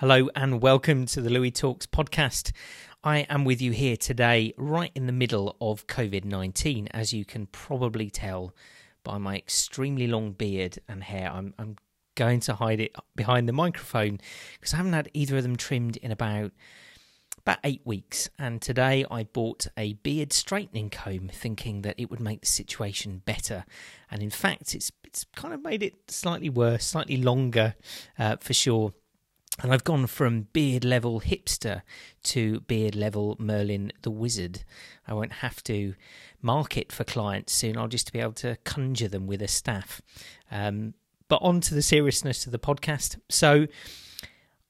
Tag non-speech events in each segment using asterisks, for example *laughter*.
Hello and welcome to the Louis Talks podcast. I am with you here today, right in the middle of COVID 19. As you can probably tell by my extremely long beard and hair, I'm, I'm going to hide it behind the microphone because I haven't had either of them trimmed in about about eight weeks. And today I bought a beard straightening comb, thinking that it would make the situation better. And in fact, it's it's kind of made it slightly worse, slightly longer uh, for sure. And I've gone from beard level hipster to beard level Merlin the Wizard. I won't have to market for clients soon. I'll just be able to conjure them with a staff. Um, but on to the seriousness of the podcast. So,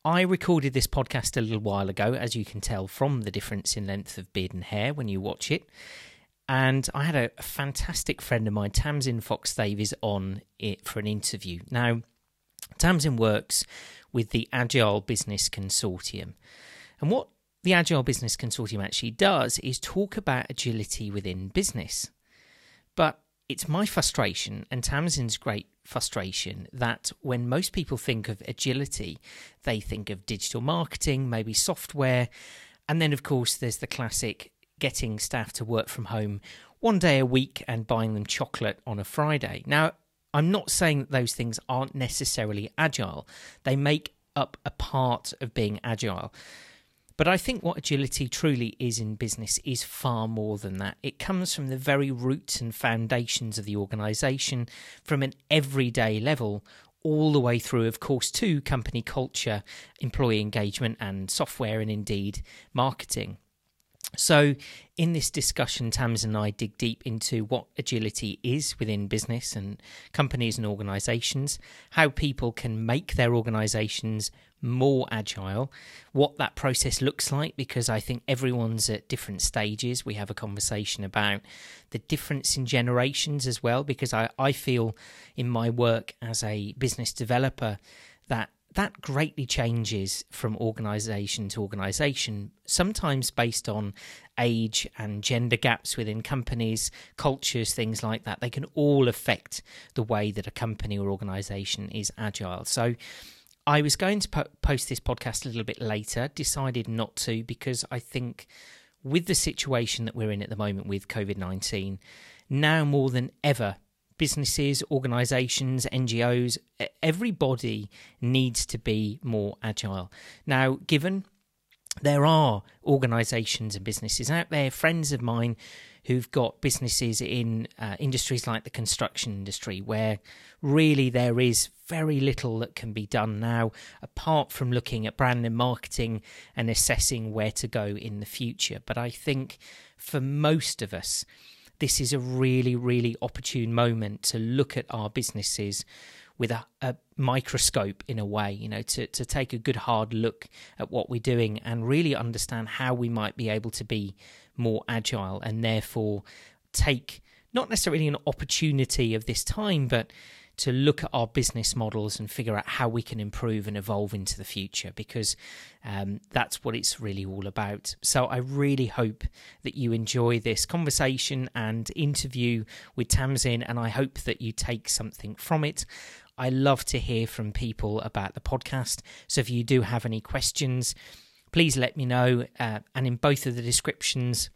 I recorded this podcast a little while ago, as you can tell from the difference in length of beard and hair when you watch it. And I had a, a fantastic friend of mine, Tamsin Fox Davies, on it for an interview. Now, Tamsin works with the Agile Business Consortium. And what the Agile Business Consortium actually does is talk about agility within business. But it's my frustration and Tamsin's great frustration that when most people think of agility, they think of digital marketing, maybe software, and then, of course, there's the classic getting staff to work from home one day a week and buying them chocolate on a Friday. Now, I'm not saying that those things aren't necessarily agile, they make up a part of being agile. But I think what agility truly is in business is far more than that. It comes from the very roots and foundations of the organization, from an everyday level, all the way through, of course, to company culture, employee engagement, and software, and indeed marketing. So, in this discussion, Tams and I dig deep into what agility is within business and companies and organizations, how people can make their organizations more agile, what that process looks like, because I think everyone's at different stages. We have a conversation about the difference in generations as well, because I, I feel in my work as a business developer that that greatly changes from organization to organization, sometimes based on age and gender gaps within companies, cultures, things like that. They can all affect the way that a company or organization is agile. So, I was going to po- post this podcast a little bit later, decided not to because I think with the situation that we're in at the moment with COVID 19, now more than ever, businesses, organizations, NGOs, everybody needs to be more agile. Now, given there are organizations and businesses out there, friends of mine who've got businesses in uh, industries like the construction industry, where really there is very little that can be done now, apart from looking at brand and marketing and assessing where to go in the future. But I think for most of us, this is a really, really opportune moment to look at our businesses with a, a, microscope in a way, you know, to, to take a good hard look at what we're doing and really understand how we might be able to be more agile and therefore take not necessarily an opportunity of this time, but to look at our business models and figure out how we can improve and evolve into the future because um, that's what it's really all about. So I really hope that you enjoy this conversation and interview with Tamsin, and I hope that you take something from it. I love to hear from people about the podcast. So if you do have any questions, please let me know. Uh, and in both of the descriptions,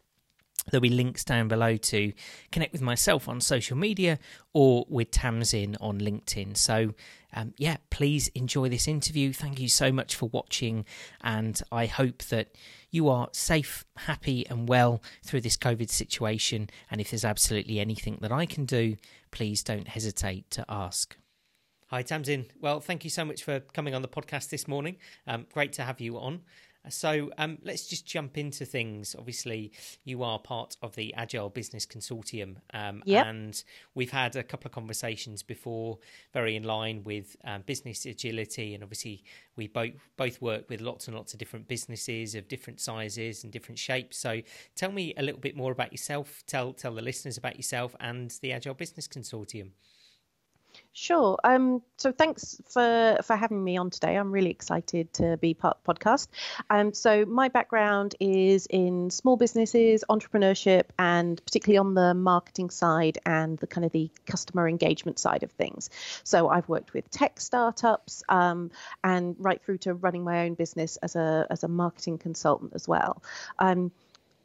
There'll be links down below to connect with myself on social media or with Tamsin on LinkedIn. So, um, yeah, please enjoy this interview. Thank you so much for watching, and I hope that you are safe, happy, and well through this COVID situation. And if there's absolutely anything that I can do, please don't hesitate to ask. Hi, Tamsin. Well, thank you so much for coming on the podcast this morning. Um, great to have you on. So um, let's just jump into things. Obviously, you are part of the Agile Business Consortium, um, yep. and we've had a couple of conversations before, very in line with um, business agility. And obviously, we both both work with lots and lots of different businesses of different sizes and different shapes. So, tell me a little bit more about yourself. Tell tell the listeners about yourself and the Agile Business Consortium. Sure. Um, so thanks for, for having me on today. I'm really excited to be part of the podcast. Um, so my background is in small businesses, entrepreneurship, and particularly on the marketing side and the kind of the customer engagement side of things. So I've worked with tech startups um, and right through to running my own business as a as a marketing consultant as well. Um,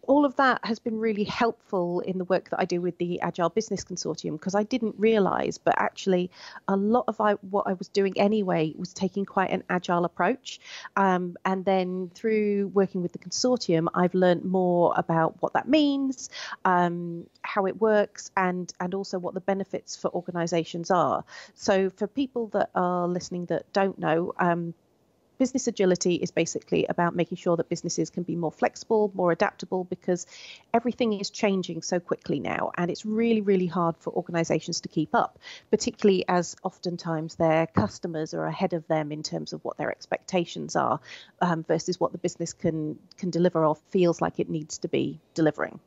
all of that has been really helpful in the work that I do with the Agile Business Consortium because I didn't realize, but actually, a lot of I, what I was doing anyway was taking quite an agile approach. Um, and then through working with the consortium, I've learned more about what that means, um, how it works, and and also what the benefits for organisations are. So for people that are listening that don't know. Um, business agility is basically about making sure that businesses can be more flexible, more adaptable, because everything is changing so quickly now. And it's really, really hard for organizations to keep up, particularly as oftentimes their customers are ahead of them in terms of what their expectations are um, versus what the business can, can deliver or feels like it needs to be delivering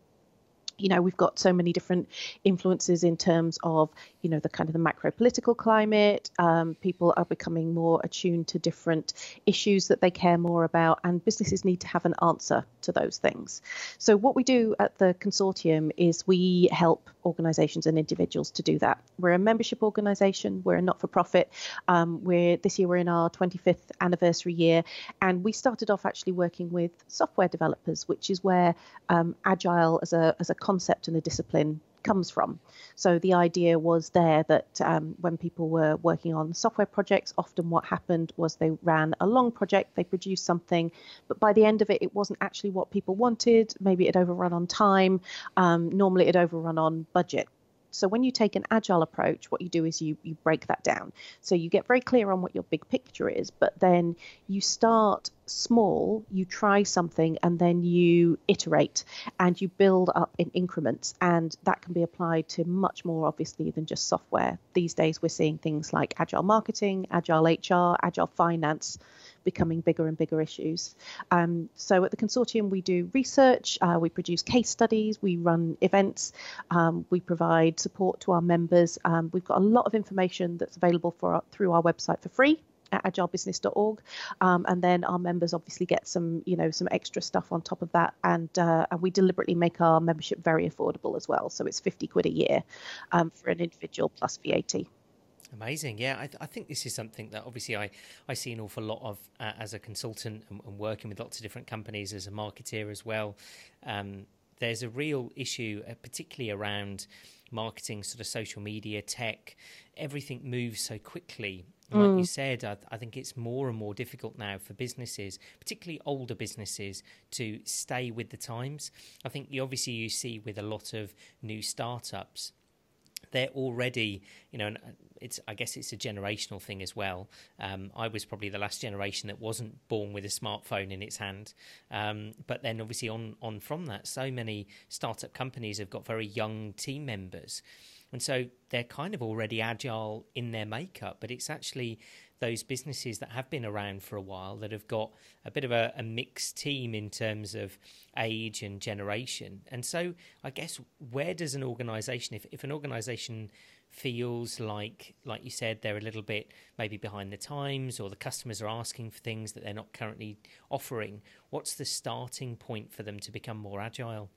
you know we've got so many different influences in terms of you know the kind of the macro political climate. Um, people are becoming more attuned to different issues that they care more about and businesses need to have an answer to those things. So what we do at the consortium is we help organizations and individuals to do that. We're a membership organization. We're a not-for-profit. Um, we're this year we're in our 25th anniversary year and we started off actually working with software developers which is where um, agile as a as a concept and a discipline comes from. So the idea was there that um, when people were working on software projects, often what happened was they ran a long project, they produced something, but by the end of it, it wasn't actually what people wanted. Maybe it overrun on time. Um, normally, it overrun on budget. So when you take an agile approach, what you do is you you break that down. So you get very clear on what your big picture is, but then you start small, you try something and then you iterate and you build up in increments and that can be applied to much more obviously than just software. These days we're seeing things like agile marketing, agile HR, agile finance becoming bigger and bigger issues. Um, so at the consortium, we do research, uh, we produce case studies, we run events, um, we provide support to our members. Um, we've got a lot of information that's available for our, through our website for free at agilebusiness.org um, and then our members obviously get some you know some extra stuff on top of that and uh, and we deliberately make our membership very affordable as well so it's 50 quid a year um, for an individual plus vat Amazing, yeah. I, th- I, think this is something that obviously I, I see an awful lot of uh, as a consultant and, and, working with lots of different companies as a marketeer as well. Um, there's a real issue, uh, particularly around marketing, sort of social media, tech. Everything moves so quickly. Like mm. you said, I, I, think it's more and more difficult now for businesses, particularly older businesses, to stay with the times. I think you obviously you see with a lot of new startups they're already, you know, it's I guess it's a generational thing as well. Um, I was probably the last generation that wasn't born with a smartphone in its hand, um, but then obviously on on from that, so many startup companies have got very young team members, and so they're kind of already agile in their makeup. But it's actually those businesses that have been around for a while that have got a bit of a, a, mixed team in terms of age and generation. And so, I guess, where does an organization, if, if an organization feels like, like you said, they're a little bit maybe behind the times, or the customers are asking for things that they're not currently offering. What's the starting point for them to become more agile?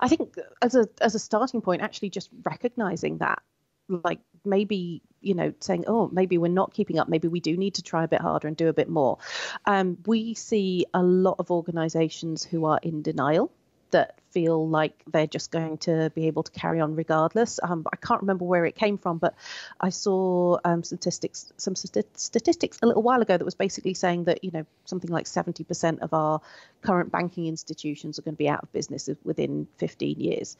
I think uh, as a as a starting point, actually just recognizing that, like maybe you know saying, oh, maybe we're not keeping up. Maybe we do need to try a bit harder and do a bit more. Um, we see a lot of organisations who are in denial that feel like they're just going to be able to carry on regardless. Um, I can't remember where it came from, but I saw um, statistics, some statistics a little while ago that was basically saying that you know something like 70% of our current banking institutions are going to be out of business within 15 years.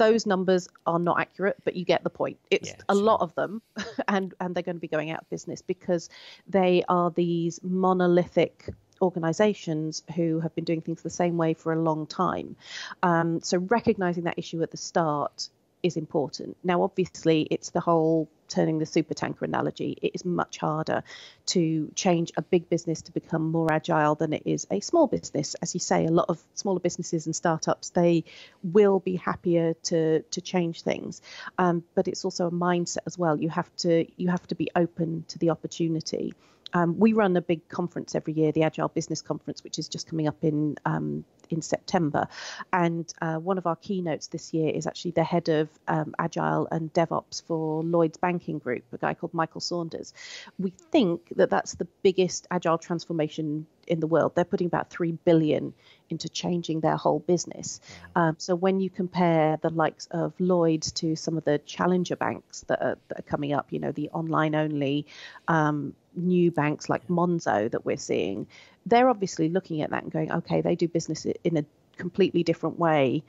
Those numbers are not accurate, but you get the point. It's yeah, a sure. lot of them, *laughs* and and they're going to be going out of business because they are these monolithic organizations who have been doing things the same way for a long time. Um, so recognizing that issue at the start is important. Now, obviously, it's the whole turning the super tanker analogy, it is much harder to change a big business to become more agile than it is a small business. As you say, a lot of smaller businesses and startups they will be happier to to change things, um, but it's also a mindset as well. You have to you have to be open to the opportunity. Um, we run a big conference every year, the Agile Business Conference, which is just coming up in um, in September. And uh, one of our keynotes this year is actually the head of um, Agile and DevOps for Lloyd's Banking Group, a guy called Michael Saunders. We think that that's the biggest Agile transformation in the world. They're putting about three billion into changing their whole business. Um, so when you compare the likes of Lloyd's to some of the challenger banks that are, that are coming up, you know, the online only um, new banks like Monzo that we're seeing, they're obviously looking at that and going, okay, they do business in a completely different way.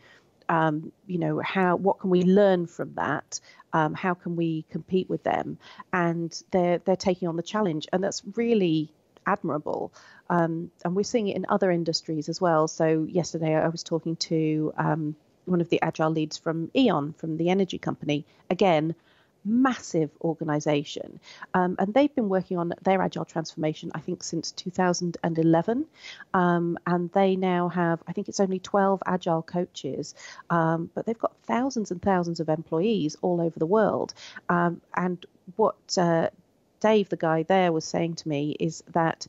Um, you know, how what can we learn from that? Um, how can we compete with them? And they're they're taking on the challenge, and that's really admirable. Um, and we're seeing it in other industries as well. So yesterday I was talking to um, one of the agile leads from E.ON, from the energy company. Again, massive organization. Um, and they've been working on their agile transformation, I think, since 2011. Um, and they now have, I think it's only 12 agile coaches, um, but they've got thousands and thousands of employees all over the world. Um, and what uh, Dave, the guy there, was saying to me is that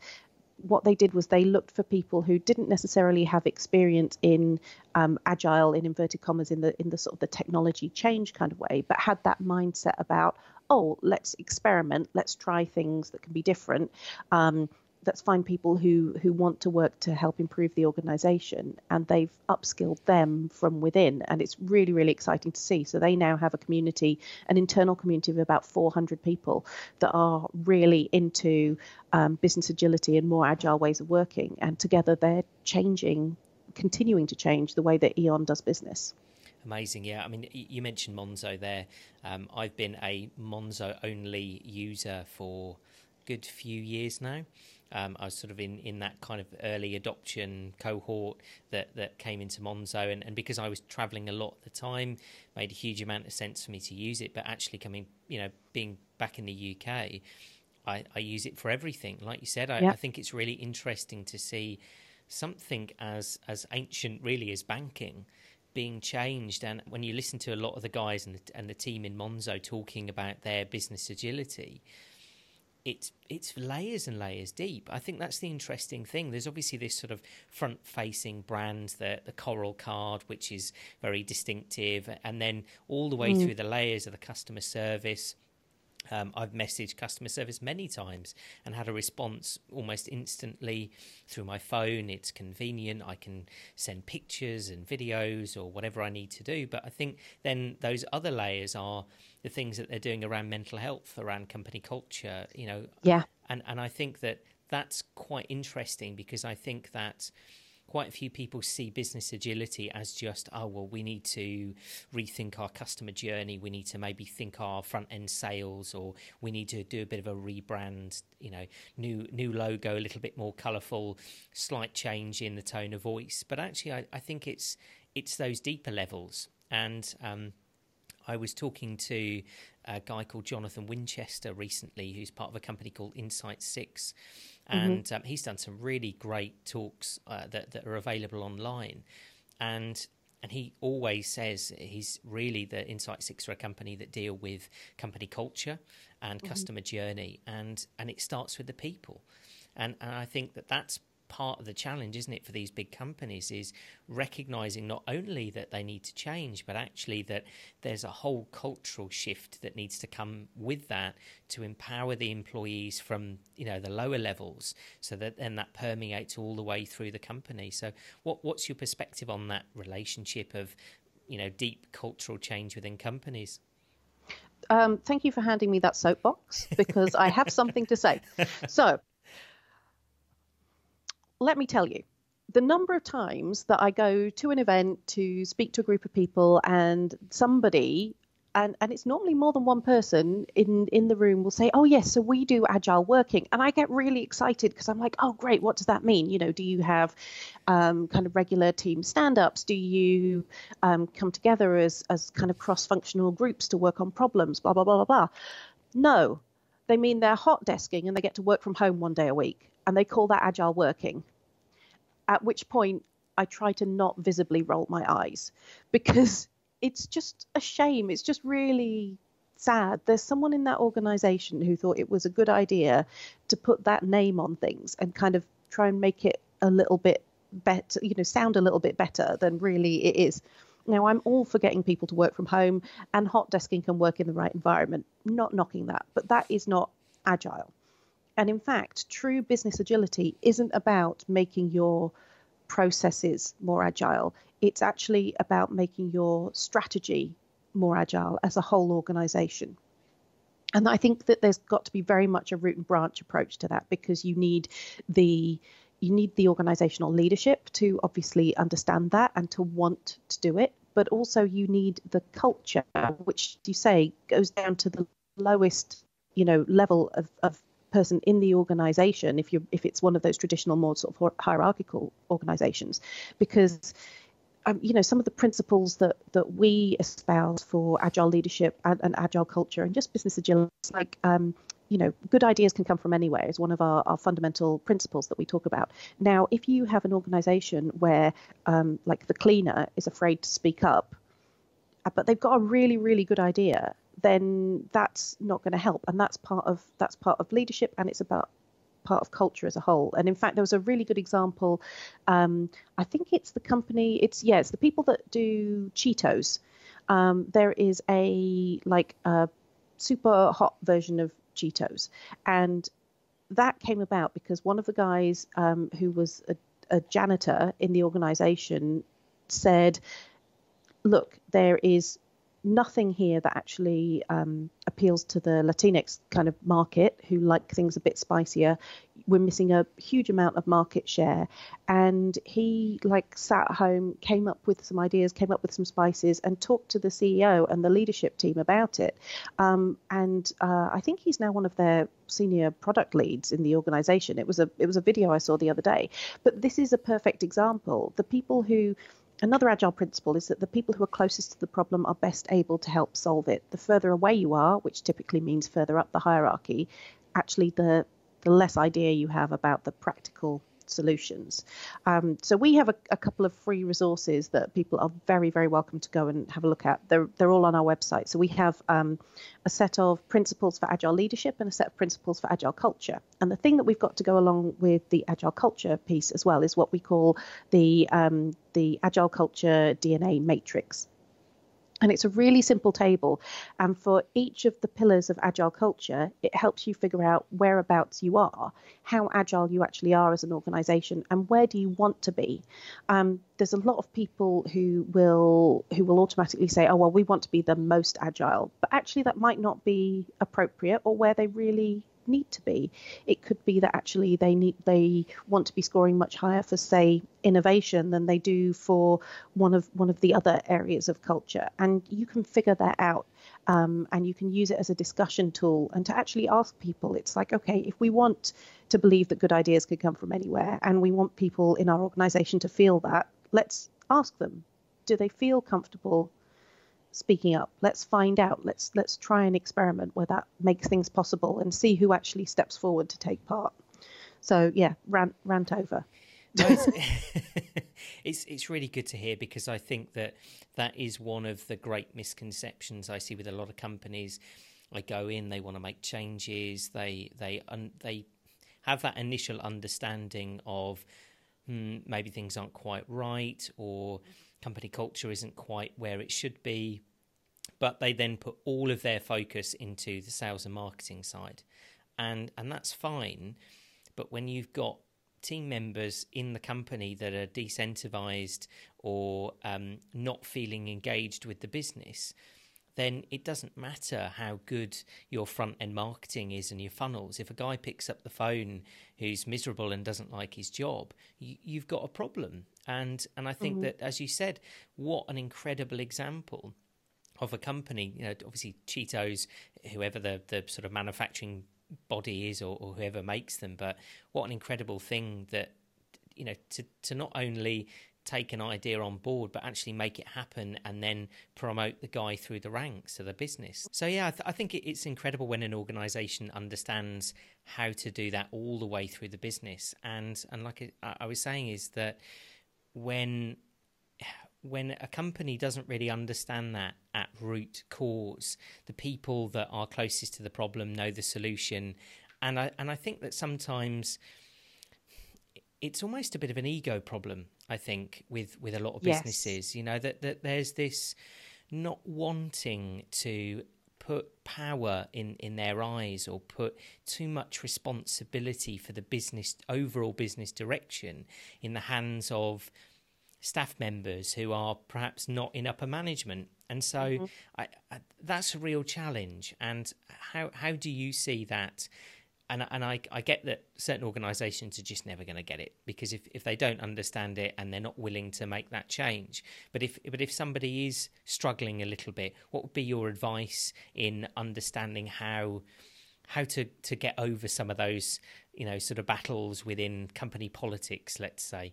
what they did was they looked for people who didn't necessarily have experience in um, agile in inverted commas in the in the sort of the technology change kind of way but had that mindset about oh let's experiment let's try things that can be different um, let's find people who who want to work to help improve the organization and they've upskilled them from within and it's really really exciting to see so they now have a community an internal community of about 400 people that are really into um, business agility and more agile ways of working and together they're changing continuing to change the way that E.ON does business Amazing, yeah. I mean, you mentioned Monzo there. Um, I've been a Monzo only user for good few years now. Um, I was sort of in, in that kind of early adoption cohort that, that came into Monzo, and, and because I was traveling a lot at the time, made a huge amount of sense for me to use it. But actually, coming, you know, being back in the UK, I, I use it for everything. Like you said, I, yeah. I think it's really interesting to see something as as ancient, really, as banking being changed. And when you listen to a lot of the guys and the, and the team in Monzo talking about their business agility, it's it's layers and layers deep. I think that's the interesting thing. There's obviously this sort of front facing brand, the the coral card, which is very distinctive, and then all the way mm. through the layers of the customer service, um, I've messaged customer service many times and had a response almost instantly through my phone. It's convenient. I can send pictures and videos or whatever I need to do. But I think then those other layers are the things that they're doing around mental health, around company culture, you know. Yeah. And and I think that that's quite interesting because I think that quite a few people see business agility as just, oh, well, we need to rethink our customer journey. We need to maybe think our front end sales, or we need to do a bit of a rebrand, you know, new new logo, a little bit more colourful, slight change in the tone of voice. But actually, I, I think it's it's those deeper levels. And um, I was talking to a guy called Jonathan Winchester recently, who's part of a company called Insight Six Mm-hmm. and mm-hmm. um, he's done some really great talks uh, that that are available online, and and he always says he's really the Insight Six are a company that deal with company culture and mm-hmm. customer journey, and and it starts with the people, and and I think that that's part of the challenge, isn't it, for these big companies is recognizing not only that they need to change, but actually that there's a whole cultural shift that needs to come with that to empower the employees from you know the lower levels, so that then that permeates all the way through the company. So, what what's your perspective on that relationship of you know deep cultural change within companies? Um, thank you for handing me that soapbox because I have something to say. *laughs* So, let me tell you, the number of times that I go to an event to speak to a group of people and somebody and, and it's normally more than one person in, in the room will say, Oh, yes, so we do agile working. And I get really excited because I'm like, Oh, great, what does that mean? You know, do you have um, kind of regular team stand ups? Do you um, come together as, as kind of cross functional groups to work on problems? Blah, blah, blah, blah, blah. No, they mean they're hot desking and they get to work from home one day a week, and they call that agile working. At which point, I try to not visibly roll my eyes because *laughs* it's just a shame. It's just really sad. There's someone in that organization who thought it was a good idea to put that name on things and kind of try and make it a little bit better, you know, sound a little bit better than really it is. Now, I'm all for getting people to work from home, and hot desking can work in the right environment, not knocking that, but that is not agile. And in fact, true business agility isn't about making your processes more agile, it's actually about making your strategy more agile as a whole organization. And I think that there's got to be very much a root and branch approach to that because you need the you need the organizational leadership to obviously understand that and to want to do it but also you need the culture which you say goes down to the lowest you know level of, of person in the organization if you if it's one of those traditional more sort of hierarchical organizations because um, you know some of the principles that that we espouse for agile leadership and, and agile culture and just business agility like um, you know, good ideas can come from anywhere is one of our, our fundamental principles that we talk about. Now, if you have an organization where, um, like, the cleaner is afraid to speak up, uh, but they've got a really, really good idea, then that's not going to help. And that's part of that's part of leadership, and it's about part of culture as a whole. And in fact, there was a really good example. Um, I think it's the company. It's yeah, it's the people that do Cheetos. Um, there is a like a super hot version of Cheetos. And that came about because one of the guys um, who was a, a janitor in the organization said, Look, there is nothing here that actually um, appeals to the Latinx kind of market who like things a bit spicier. We're missing a huge amount of market share. And he like sat at home, came up with some ideas, came up with some spices, and talked to the CEO and the leadership team about it. Um, and uh, I think he's now one of their senior product leads in the organization. It was a it was a video I saw the other day. But this is a perfect example. The people who Another agile principle is that the people who are closest to the problem are best able to help solve it. The further away you are, which typically means further up the hierarchy, actually the the less idea you have about the practical solutions. Um, so we have a, a, couple of free resources that people are very, very welcome to go and have a look at. They're, they're all on our website. So we have um, a set of principles for agile leadership and a set of principles for agile culture. And the thing that we've got to go along with the agile culture piece as well is what we call the um, the agile culture DNA matrix. And it's a really simple table. And for each of the pillars of agile culture, it helps you figure out whereabouts you are, how agile you actually are as an organization, and where do you want to be. Um, there's a lot of people who will who will automatically say, "Oh, well, we want to be the most agile," but actually that might not be appropriate or where they really need to be. It could be that actually they need they want to be scoring much higher for say innovation than they do for one of one of the other areas of culture, and you can figure that out. Um, and you can use it as a discussion tool and to actually ask people. It's like, okay, if we want to believe that good ideas could come from anywhere, and we want people in our organization to feel that, let's ask them do they feel comfortable speaking up. Let's find out. Let's let's try an experiment where that makes things possible and see who actually steps forward to take part. So yeah, rant rant over. no, it's, *laughs* *laughs* it's it's really good to hear because I think that that is one of the great misconceptions I see with a lot of companies. I go in, they want to make changes, they they un, they have that initial understanding of hmm, maybe things aren't quite right or company culture isn't quite where it should be. But they then put all of their focus into the sales and marketing side. And and that's fine. But when you've got team members in the company that are decentivized or um, not feeling engaged with the business, then it doesn't matter how good your front end marketing is and your funnels. If a guy picks up the phone who's miserable and doesn't like his job, you, have got a problem. And and I think mm-hmm. that, as you said, what an incredible example of a company. You know, obviously Cheetos, whoever the the sort of manufacturing body is, or, or whoever makes them, but what an incredible thing that you know to to not only take an idea on board, but actually make it happen and then promote the guy through the ranks of the business. So, yeah, I, th- I think it's incredible when an organization understands how to do that all the way through the business. And, and like I was saying, is that when when a company doesn't really understand that at root cause, the people that are closest to the problem know the solution, and I and I think that sometimes it's almost a bit of an ego problem. I think with with a lot of businesses, yes. you know that that there's this not wanting to put power in, in their eyes or put too much responsibility for the business overall business direction in the hands of staff members who are perhaps not in upper management. And so mm-hmm. I, I, that's a real challenge. And how, how do you see that? And, and I, I get that certain organisations are just never going to get it because if, if they don't understand it and they're not willing to make that change, but if but if somebody is struggling a little bit, what would be your advice in understanding how how to, to get over some of those you know sort of battles within company politics, let's say?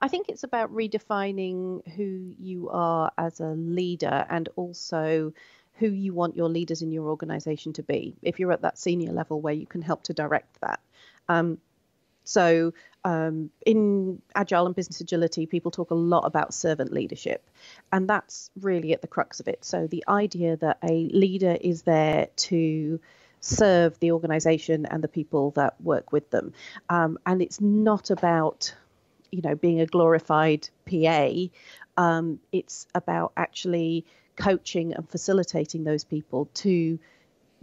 I think it's about redefining who you are as a leader and also who you want your leaders in your organization to be if you're at that senior level where you can help to direct that. Um, so, um, in agile and business agility, people talk a lot about servant leadership, and that's really at the crux of it. So, the idea that a leader is there to serve the organization and the people that work with them. Um, and it's not about you know being a glorified PA. Um, it's about actually coaching and facilitating those people to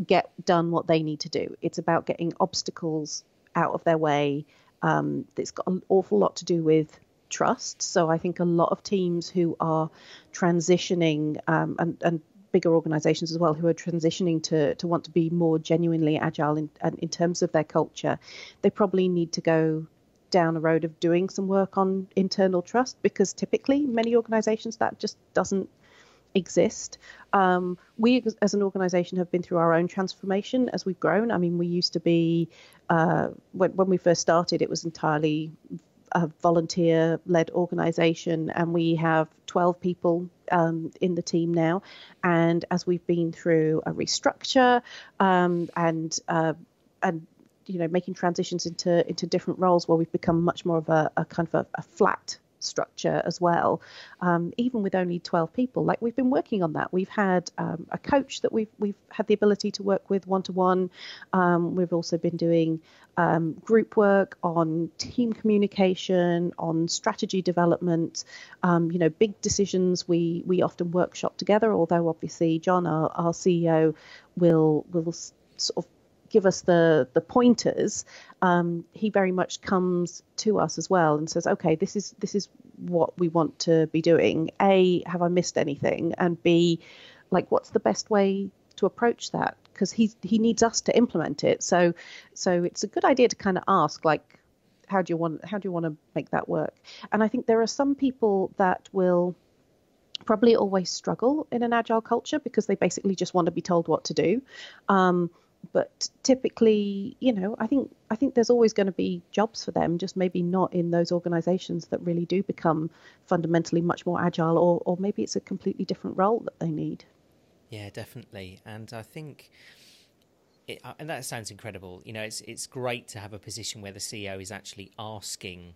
get done what they need to do. It's about getting obstacles out of their way. Um, it's got an awful lot to do with trust. So I think a lot of teams who are transitioning um, and, and bigger organizations as well who are transitioning to, to want to be more genuinely agile in, in terms of their culture, they probably need to go down a road of doing some work on internal trust because typically many organizations that just doesn't exist. Um, we as an organization have been through our own transformation as we've grown. I mean, we used to be, uh, when, when we first started, it was entirely a volunteer led organization, and we have 12 people um, in the team now. And as we've been through a restructure um, and uh, and you know making transitions into into different roles where we've become much more of a, a kind of a, a flat structure as well, um, even with only 12 people. Like we've been working on that. We've had um, a coach that we've we've had the ability to work with one to one. We've also been doing um, group work on team communication, on strategy development. Um, you know, big decisions we we often workshop together. Although obviously John, our, our CEO, will will sort of give us the the pointers, um, he very much comes to us as well and says, okay, this is this is what we want to be doing. A, have I missed anything? And B, like, what's the best way to approach that? Because he he needs us to implement it. So so it's a good idea to kind of ask like, how do you want how do you want to make that work? And I think there are some people that will probably always struggle in an agile culture because they basically just want to be told what to do. Um, but typically, you know, I think I think there's always going to be jobs for them, just maybe not in those organisations that really do become fundamentally much more agile, or or maybe it's a completely different role that they need. Yeah, definitely, and I think. It, uh, and that sounds incredible. You know, it's it's great to have a position where the CEO is actually asking,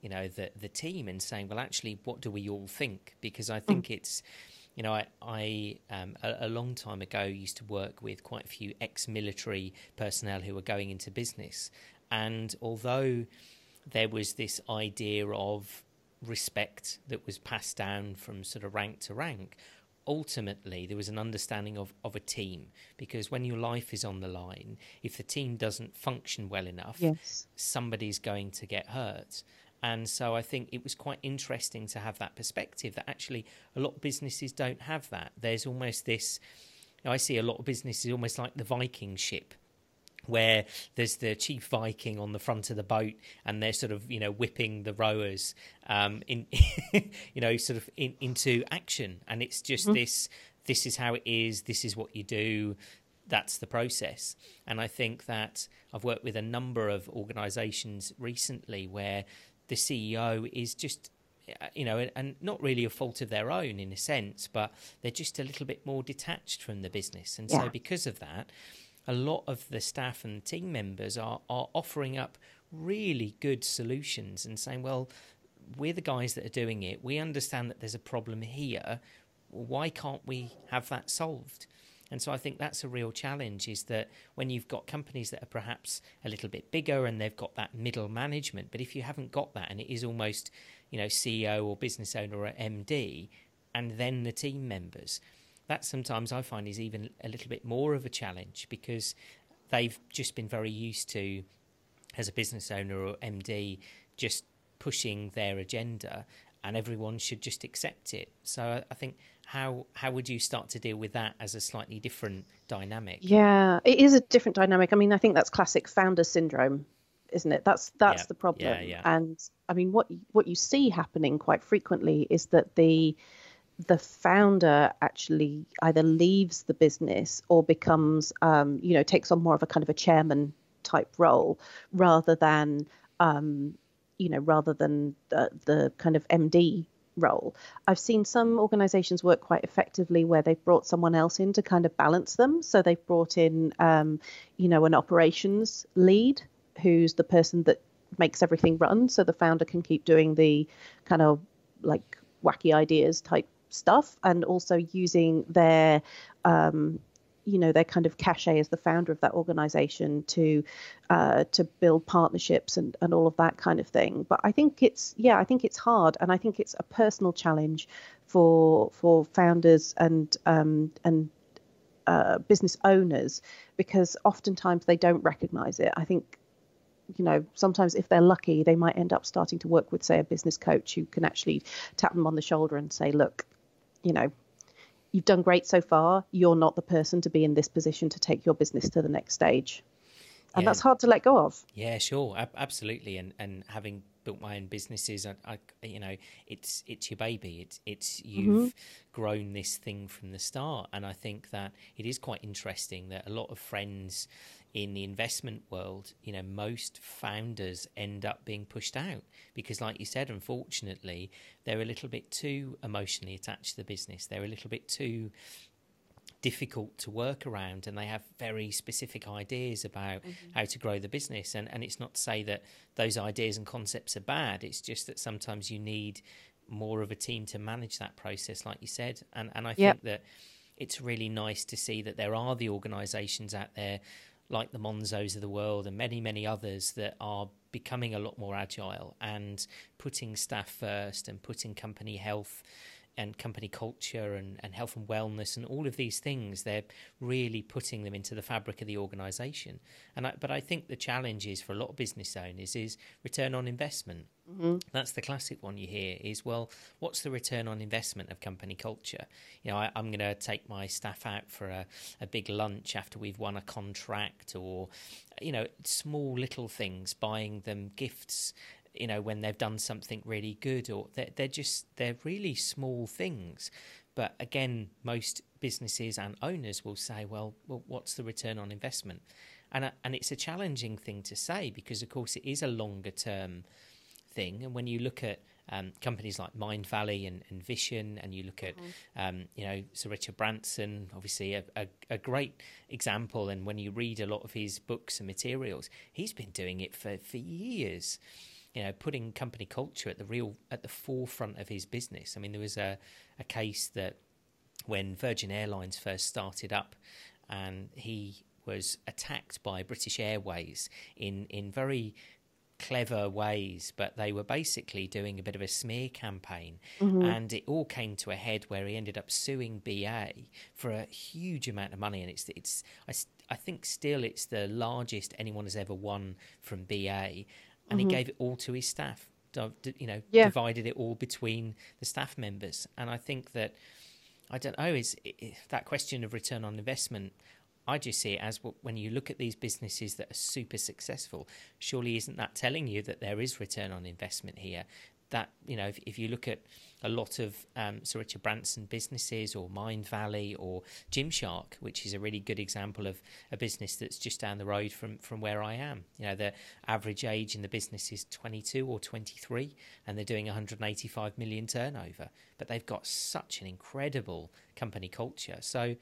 you know, the the team and saying, well, actually, what do we all think? Because I think mm. it's you know, I, I um, a, a, long time ago used to work with quite a few ex-military personnel who were going into business, and although there was this idea of respect that was passed down from sort of rank to rank, ultimately there was an understanding of, of a team because when your life is on the line, if the team doesn't function well enough, yes. somebody's going to get hurt. And so I think it was quite interesting to have that perspective that actually a lot of businesses don't have that. There's almost this, I see a lot of businesses almost like the Viking ship where there's the chief Viking on the front of the boat, and they're sort of you know whipping the rowers um, in *laughs* you know sort of in, into action, and it's just mm-hmm. this. This is how it is. This is what you do. That's the process, and I think that I've worked with a number of organisations recently where the CEO is just uh, you know, and not really a fault of their own in a sense, but they're just a little bit more detached from the business. And yeah. so, because of that, a lot of the staff and team members are, are offering up really good solutions and saying, well, we're the guys that are doing it. We understand that there's a problem here. Why can't we have that solved? And so I think that's a real challenge is that when you've got companies that are perhaps a little bit bigger and they've got that middle management, but if you haven't got that and it is almost, you know, CEO or business owner or MD and then the team members, that sometimes I find is even a little bit more of a challenge because they've just been very used to, as a business owner or MD, just pushing their agenda and everyone should just accept it. So I think how how would you start to deal with that as a slightly different dynamic? Yeah, it is a different dynamic. I mean, I think that's classic founder syndrome, isn't it? That's that's yeah, the problem. Yeah, yeah. And I mean, what what you see happening quite frequently is that the the founder actually either leaves the business or becomes, um, you know, takes on more of a kind of a chairman type role rather than, um, you know, rather than the, the kind of MD role. I've seen some organizations work quite effectively where they've brought someone else in to kind of balance them. So they've brought in, um, you know, an operations lead who's the person that makes everything run. So the founder can keep doing the kind of like wacky ideas type stuff and also using their um, you know their kind of cachet as the founder of that organization to uh, to build partnerships and, and all of that kind of thing. But i think it's yeah i think it's hard and i think it's a personal challenge for for founders and um, and uh, business owners because oftentimes they don't recognize it. I think you know sometimes if they're lucky they might end up starting to work with say a business coach who can actually tap them on the shoulder and say look you know you've done great so far. You're not the person to be in this position to take your business to the next stage. And yeah. that's hard to let go of. Yeah, sure, absolutely. And and having built my own businesses, I, I you know, it's it's your baby. It's it's you've mm-hmm. grown this thing from the start, and I think that it is quite interesting that a lot of friends in the investment world, you know, most founders end up being pushed out because, like you said, unfortunately, they're a little bit too emotionally attached to the business. They're a little bit too difficult to work around and they have very specific ideas about mm-hmm. how to grow the business and and it's not to say that those ideas and concepts are bad it's just that sometimes you need more of a team to manage that process like you said and and I yep. think that it's really nice to see that there are the organizations out there like the Monzos of the world and many, many others that are becoming a lot more agile and putting staff first and putting company health and company culture and, and health and wellness and all of these things they're really putting them into the fabric of the organization. And I, but i think the challenge is for a lot of business owners is return on investment. Mm-hmm. that's the classic one you hear is well what's the return on investment of company culture? You know I, am going to take my staff out for a, a big lunch after we've won a contract or you know small little things buying them gifts you know when they've done something really good or they're, they're just they're really small things but again most businesses and owners will say well, well what's the return on investment and and it's a challenging thing to say because of course it is a longer term thing and when you look at um, companies like Mindvalley and, and, Vision, and you look at, mm-hmm. um, you know, Sir Richard Branson, obviously a, a, a, great example. And when you read a lot of his books and materials, he's been doing it for, for years you know, putting company culture at the real at the forefront of his business. I mean, there was a, a case that when Virgin Airlines first started up, and he was attacked by British Airways in in very clever ways, but they were basically doing a bit of a smear campaign. Mm-hmm. And it all came to a head where he ended up suing BA for a huge amount of money. And it's, it's I, I think still it's the largest anyone has ever won from BA and mm-hmm. he gave it all to his staff. You know, yeah. divided it all between the staff members, and I think that I don't know is that question of return on investment. I just see it as when you look at these businesses that are super successful. Surely, isn't that telling you that there is return on investment here? That you know if, if you look at a lot of um, Sir Richard Branson businesses or Mind Valley or Gymshark, which is a really good example of a business that's just down the road from, from where I am. You know, the average age in the business is 22 or 23, and they're doing 185 million turnover. But they've got such an incredible company culture. So,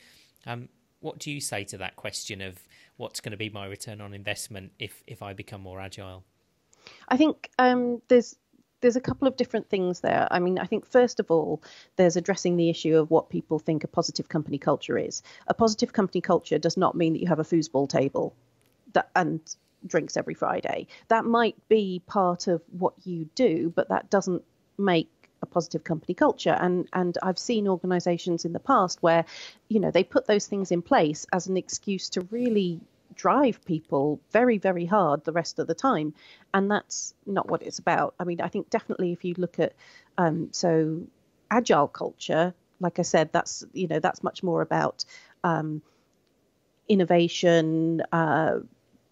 um, what do you say to that question of what's going to be my return on investment if if I become more agile? I think um, there's there's a couple of different things there. I mean, I think first of all, there's addressing the issue of what people think a positive company culture is. A positive company culture does not mean that you have a foosball table that, and drinks every Friday. That might be part of what you do, but that doesn't make a positive company culture and and I've seen organizations in the past where you know they put those things in place as an excuse to really drive people very, very hard the rest of the time. And that's not what it's about. I mean, I think definitely if you look at, um, so agile culture, like I said, that's, you know, that's much more about um, innovation, uh,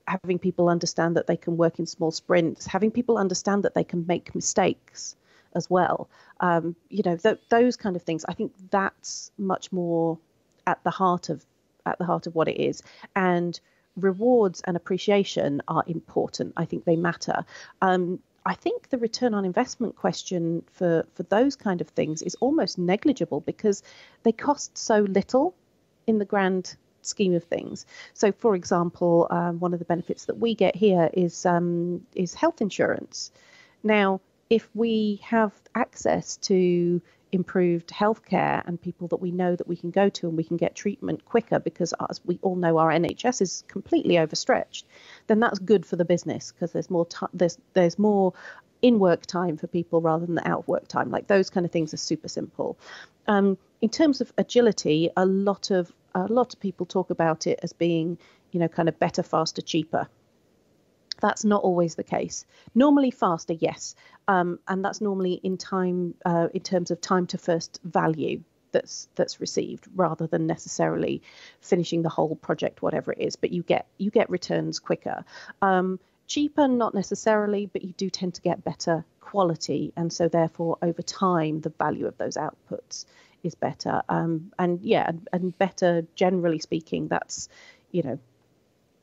having people understand that they can work in small sprints, having people understand that they can make mistakes as well. Um, you know, th- those kind of things. I think that's much more at the heart of at the heart of what it is. And rewards and appreciation are important. I think they matter. Um, I think the return on investment question for, for those kind of things is almost negligible because they cost so little in the grand scheme of things. So, for example, um, one of the benefits that we get here is um, is health insurance. Now, if we have access to improved healthcare and people that we know that we can go to and we can get treatment quicker because as we all know our NHS is completely overstretched, then that's good for the business because there's more t- there's there's more in work time for people rather than out of work time. Like those kind of things are super simple. Um, in terms of agility, a lot of a lot of people talk about it as being you know kind of better, faster, cheaper. That's not always the case. Normally faster, yes, um, and that's normally in time uh, in terms of time to first value that's that's received rather than necessarily finishing the whole project whatever it is but you get you get returns quicker um, cheaper not necessarily but you do tend to get better quality and so therefore over time the value of those outputs is better um, and yeah and, and better generally speaking that's you know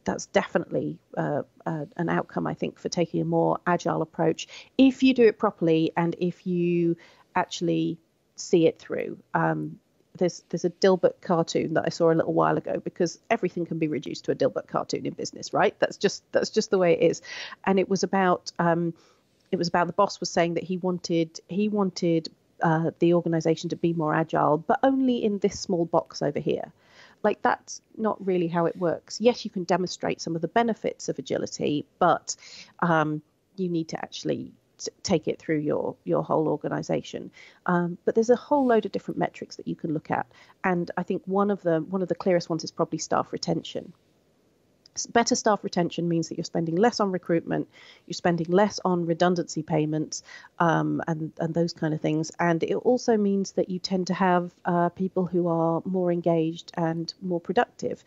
that's definitely uh, uh, an outcome, I think, for taking a more agile approach if you do it properly and if you actually see it through. Um, there's there's a Dilbert cartoon that I saw a little while ago because everything can be reduced to a Dilbert cartoon in business, right? That's just that's just the way it is, and it was about um, it was about the boss was saying that he wanted he wanted uh, the organization to be more agile, but only in this small box over here. Like that's not really how it works. Yes, you can demonstrate some of the benefits of agility, but um, you need to actually take it through your your whole organization. Um, but there's a whole load of different metrics that you can look at, and I think one of the one of the clearest ones is probably staff retention better staff retention means that you're spending less on recruitment, you're spending less on redundancy payments, um, and and those kind of things. And it also means that you tend to have uh, people who are more engaged and more productive.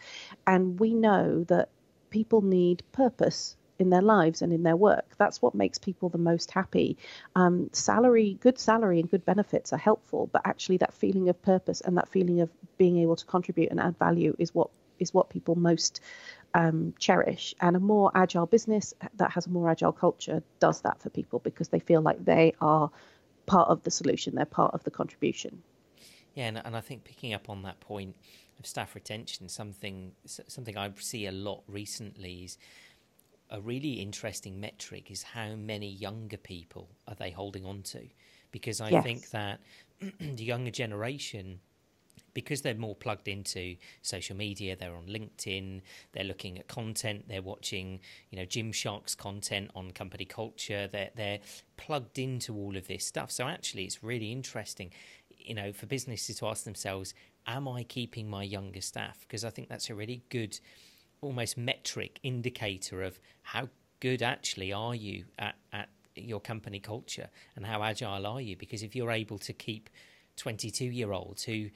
And we know that people need purpose in their lives and in their work. That's what makes people the most happy. Um, salary, good salary, and good benefits are helpful, but actually, that feeling of purpose and that feeling of being able to contribute and add value is what is what people most um, cherish. And a more agile business that has a more agile culture does that for people because they feel like they are part of the solution, they're part of the contribution. Yeah, and, and I think picking up on that point of staff retention, something something I see a lot recently is a really interesting metric is how many younger people are they holding on to, because I yes. think that *clears throat* the younger generation because they're more plugged into social media, they're on LinkedIn, they're looking at content, they're watching, you know, Gymshark's content on company culture, they're they're plugged into all of this stuff. So actually it's really interesting, you know, for businesses to ask themselves, am I keeping my younger staff? Because I think that's a really good almost metric indicator of how good actually are you at, at your company culture and how agile are you because if you're able to keep 22 year olds who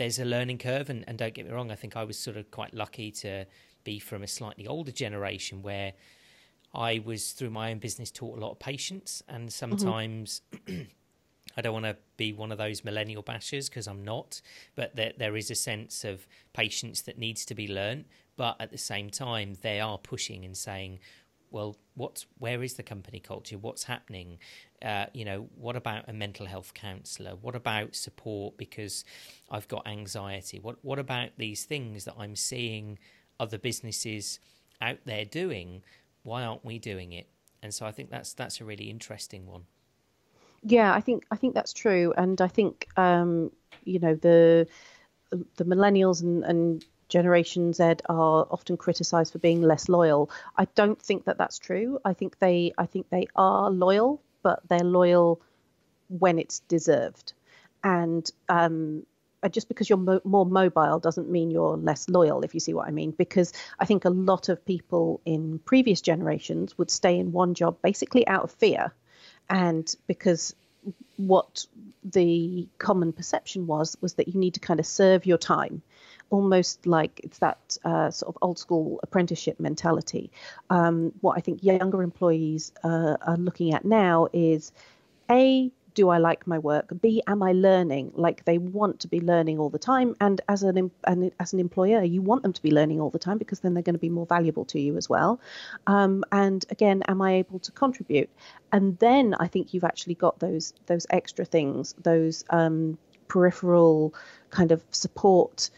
there's a learning curve, and, and don't get me wrong, I think I was sort of quite lucky to be from a slightly older generation where I was through my own business taught a lot of patience, and mm-hmm. sometimes. Mm-hmm. *clears throat* I don't want to be one of those millennial bashers because I'm not, but there, there is a sense of patience that needs to be learnt. But at the same time, they are pushing and saying, well, what's where is the company culture? What's happening? Uh, you know, what about a mental health counsellor? What about support because I've got anxiety? What what about these things that I'm seeing other businesses out there doing? Why aren't we doing it? And so I think that's that's a really interesting one. Yeah, I think I think that's true, and I think um, you know the the millennials and, and Generation Z are often criticised for being less loyal. I don't think that that's true. I think they I think they are loyal, but they're loyal when it's deserved, and um, just because you're mo- more mobile doesn't mean you're less loyal, if you see what I mean. Because I think a lot of people in previous generations would stay in one job basically out of fear and because what the common perception was was that you need to kind of serve your time almost like it's that uh, sort of old school apprenticeship mentality. Um, what I think younger employees uh, are looking at now is a do I like my work? B, am I learning? Like they want to be learning all the time, and as an, an as an employer, you want them to be learning all the time because then they're going to be more valuable to you as well. Um, and again, am I able to contribute? And then I think you've actually got those those extra things, those um, peripheral kind of support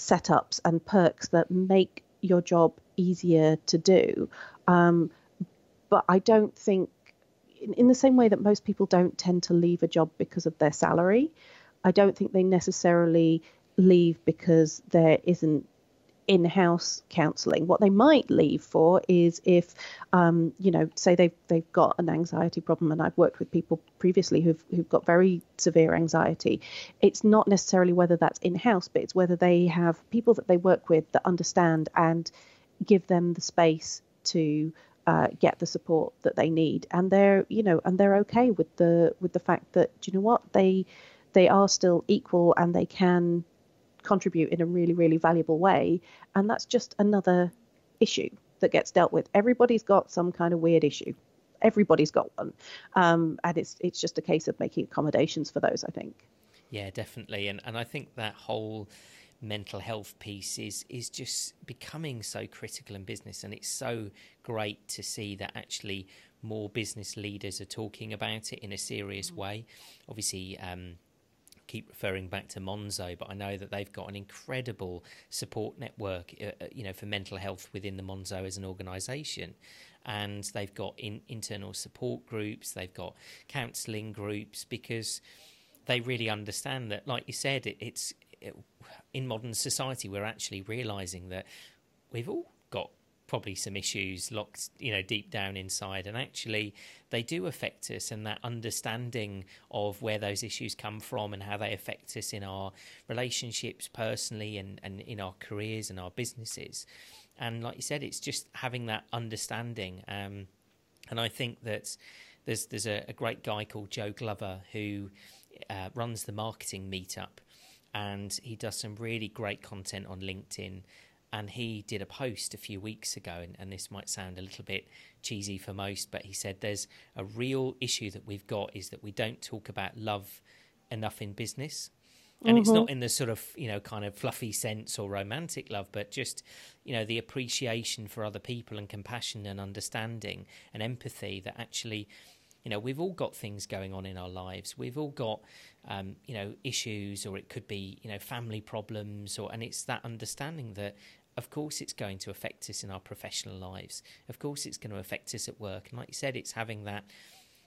setups and perks that make your job easier to do. Um, but I don't think in, in the same way that most people don't tend to leave a job because of their salary, I don't think they necessarily leave because there isn't in-house counselling. What they might leave for is if, um, you know, say they've they've got an anxiety problem, and I've worked with people previously who've who've got very severe anxiety. It's not necessarily whether that's in-house, but it's whether they have people that they work with that understand and give them the space to uh, get the support that they need, and they're you know and they're okay with the with the fact that you know what they they are still equal and they can contribute in a really really valuable way, and that's just another issue that gets dealt with. Everybody's got some kind of weird issue. Everybody's got one, um, and it's it's just a case of making accommodations for those. I think. Yeah, definitely, and and I think that whole mental health piece is is just becoming so critical in business and it's so great to see that actually more business leaders are talking about it in a serious mm-hmm. way obviously um, keep referring back to Monzo, but I know that they've got an incredible support network, uh, uh you know, for mental health within the Monzo as an organisation, and they've got in, internal support groups, they've got counselling groups because they really understand that, like you said, it, it's it, in modern society, we're actually realizing that we've all probably some issues locked, you know, deep down inside, and actually they do affect us. And that understanding of where those issues come from and how they affect us in our relationships personally and, and in our careers and our businesses. And like you said, it's just having that understanding. Um, and I think that there's there's a, a great guy called Joe Glover who uh, runs the marketing meetup and he does some really great content on LinkedIn. And he did a post a few weeks ago, and, and this might sound a little bit cheesy for most, but he said there's a real issue that we've got is that we don't talk about love enough in business and mm-hmm. it's not in the sort of you know kind of fluffy sense or romantic love but just you know the appreciation for other people and compassion and understanding and empathy that actually you know, we've all got things going on in our lives. We've all got, um, you know, issues, or it could be, you know, family problems, or and it's that understanding that, of course, it's going to affect us in our professional lives. Of course, it's going to affect us at work. And like you said, it's having that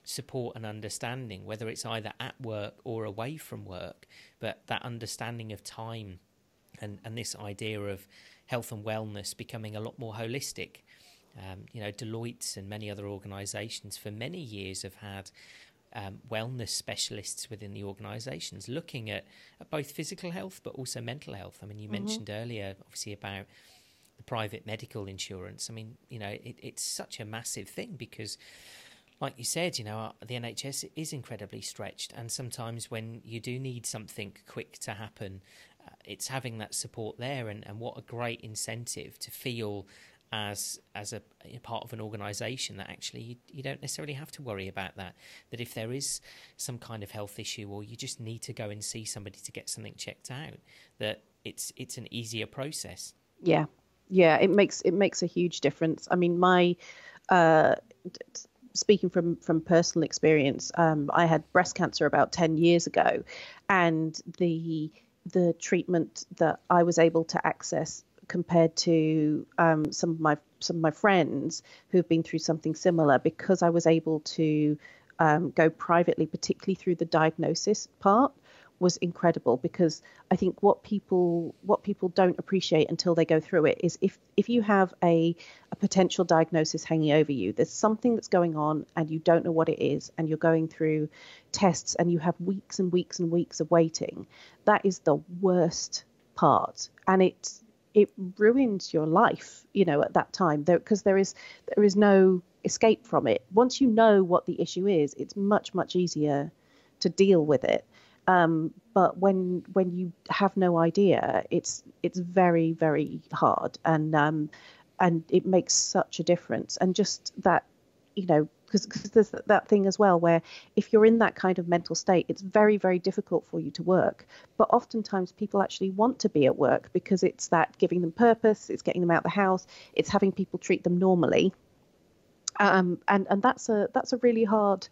support and understanding, whether it's either at work or away from work, but that understanding of time, and and this idea of health and wellness becoming a lot more holistic um, you know, Deloitte and many other organisations for many years have had um, wellness specialists within the organisations looking at, at, both physical health but also mental health. I mean, you mm-hmm. mentioned earlier, obviously, about the private medical insurance. I mean, you know, it, it's such a massive thing because, like you said, you know, uh, the NHS is incredibly stretched, and sometimes when you do need something quick to happen, uh, it's having that support there, and, and what a great incentive to feel as as a, a part of an organisation that actually you, you, don't necessarily have to worry about that. That if there is some kind of health issue or you just need to go and see somebody to get something checked out, that it's it's an easier process. Yeah, yeah, it makes it makes a huge difference. I mean, my uh, speaking from from personal experience, um, I had breast cancer about ten years ago, and the the treatment that I was able to access compared to um, some of my some of my friends who've been through something similar because I was able to um, go privately, particularly through the diagnosis part was incredible because I think what people what people don't appreciate until they go through it is if if you have a a potential diagnosis hanging over you, there's something that's going on and you don't know what it is, and you're going through tests and you have weeks and weeks and weeks of waiting. That is the worst part, and it it ruins your life, you know, at that time because there, there is there is no escape from it. Once you know what the issue is, it's much much easier to deal with it. Um, but when when you have no idea, it's it's very very hard, and um, and it makes such a difference. And just that, you know, because there's that thing as well where if you're in that kind of mental state, it's very very difficult for you to work. But oftentimes people actually want to be at work because it's that giving them purpose, it's getting them out the house, it's having people treat them normally. Um, and and that's a that's a really hard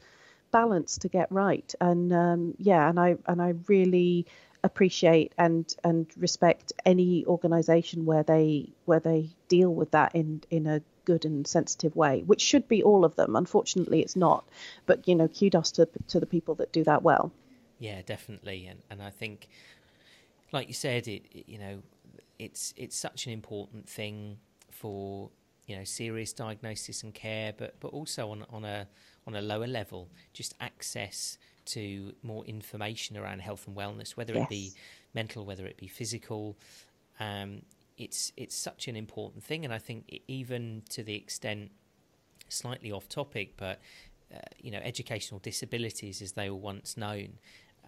balance to get right. And um, yeah, and I and I really appreciate and and respect any organization where they where they deal with that in in a good and sensitive way which should be all of them unfortunately it's not but you know kudos to to the people that do that well yeah definitely and and i think like you said it, it you know it's it's such an important thing for you know serious diagnosis and care but but also on on a on a lower level, just access to more information around health and wellness, whether yes. it be mental, whether it be physical. Um, it's it's such an important thing, and I think even to the extent, slightly off topic, but uh, you know, educational disabilities, as they were once known,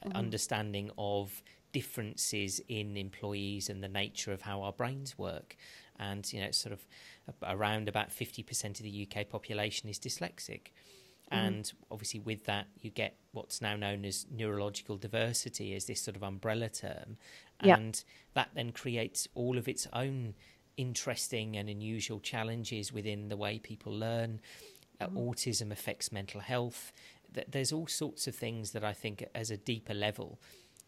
mm-hmm. understanding of differences in employees and the nature of how our brains work, and you know, sort of around about fifty percent of the UK population is dyslexic. Mm-hmm. And obviously, with that, you get what's now known as neurological diversity as this sort of umbrella term. And that then creates all of its own interesting and unusual challenges within the way people learn. Uh, mm-hmm. autism affects mental health. There's all sorts of things that I think, as a deeper level,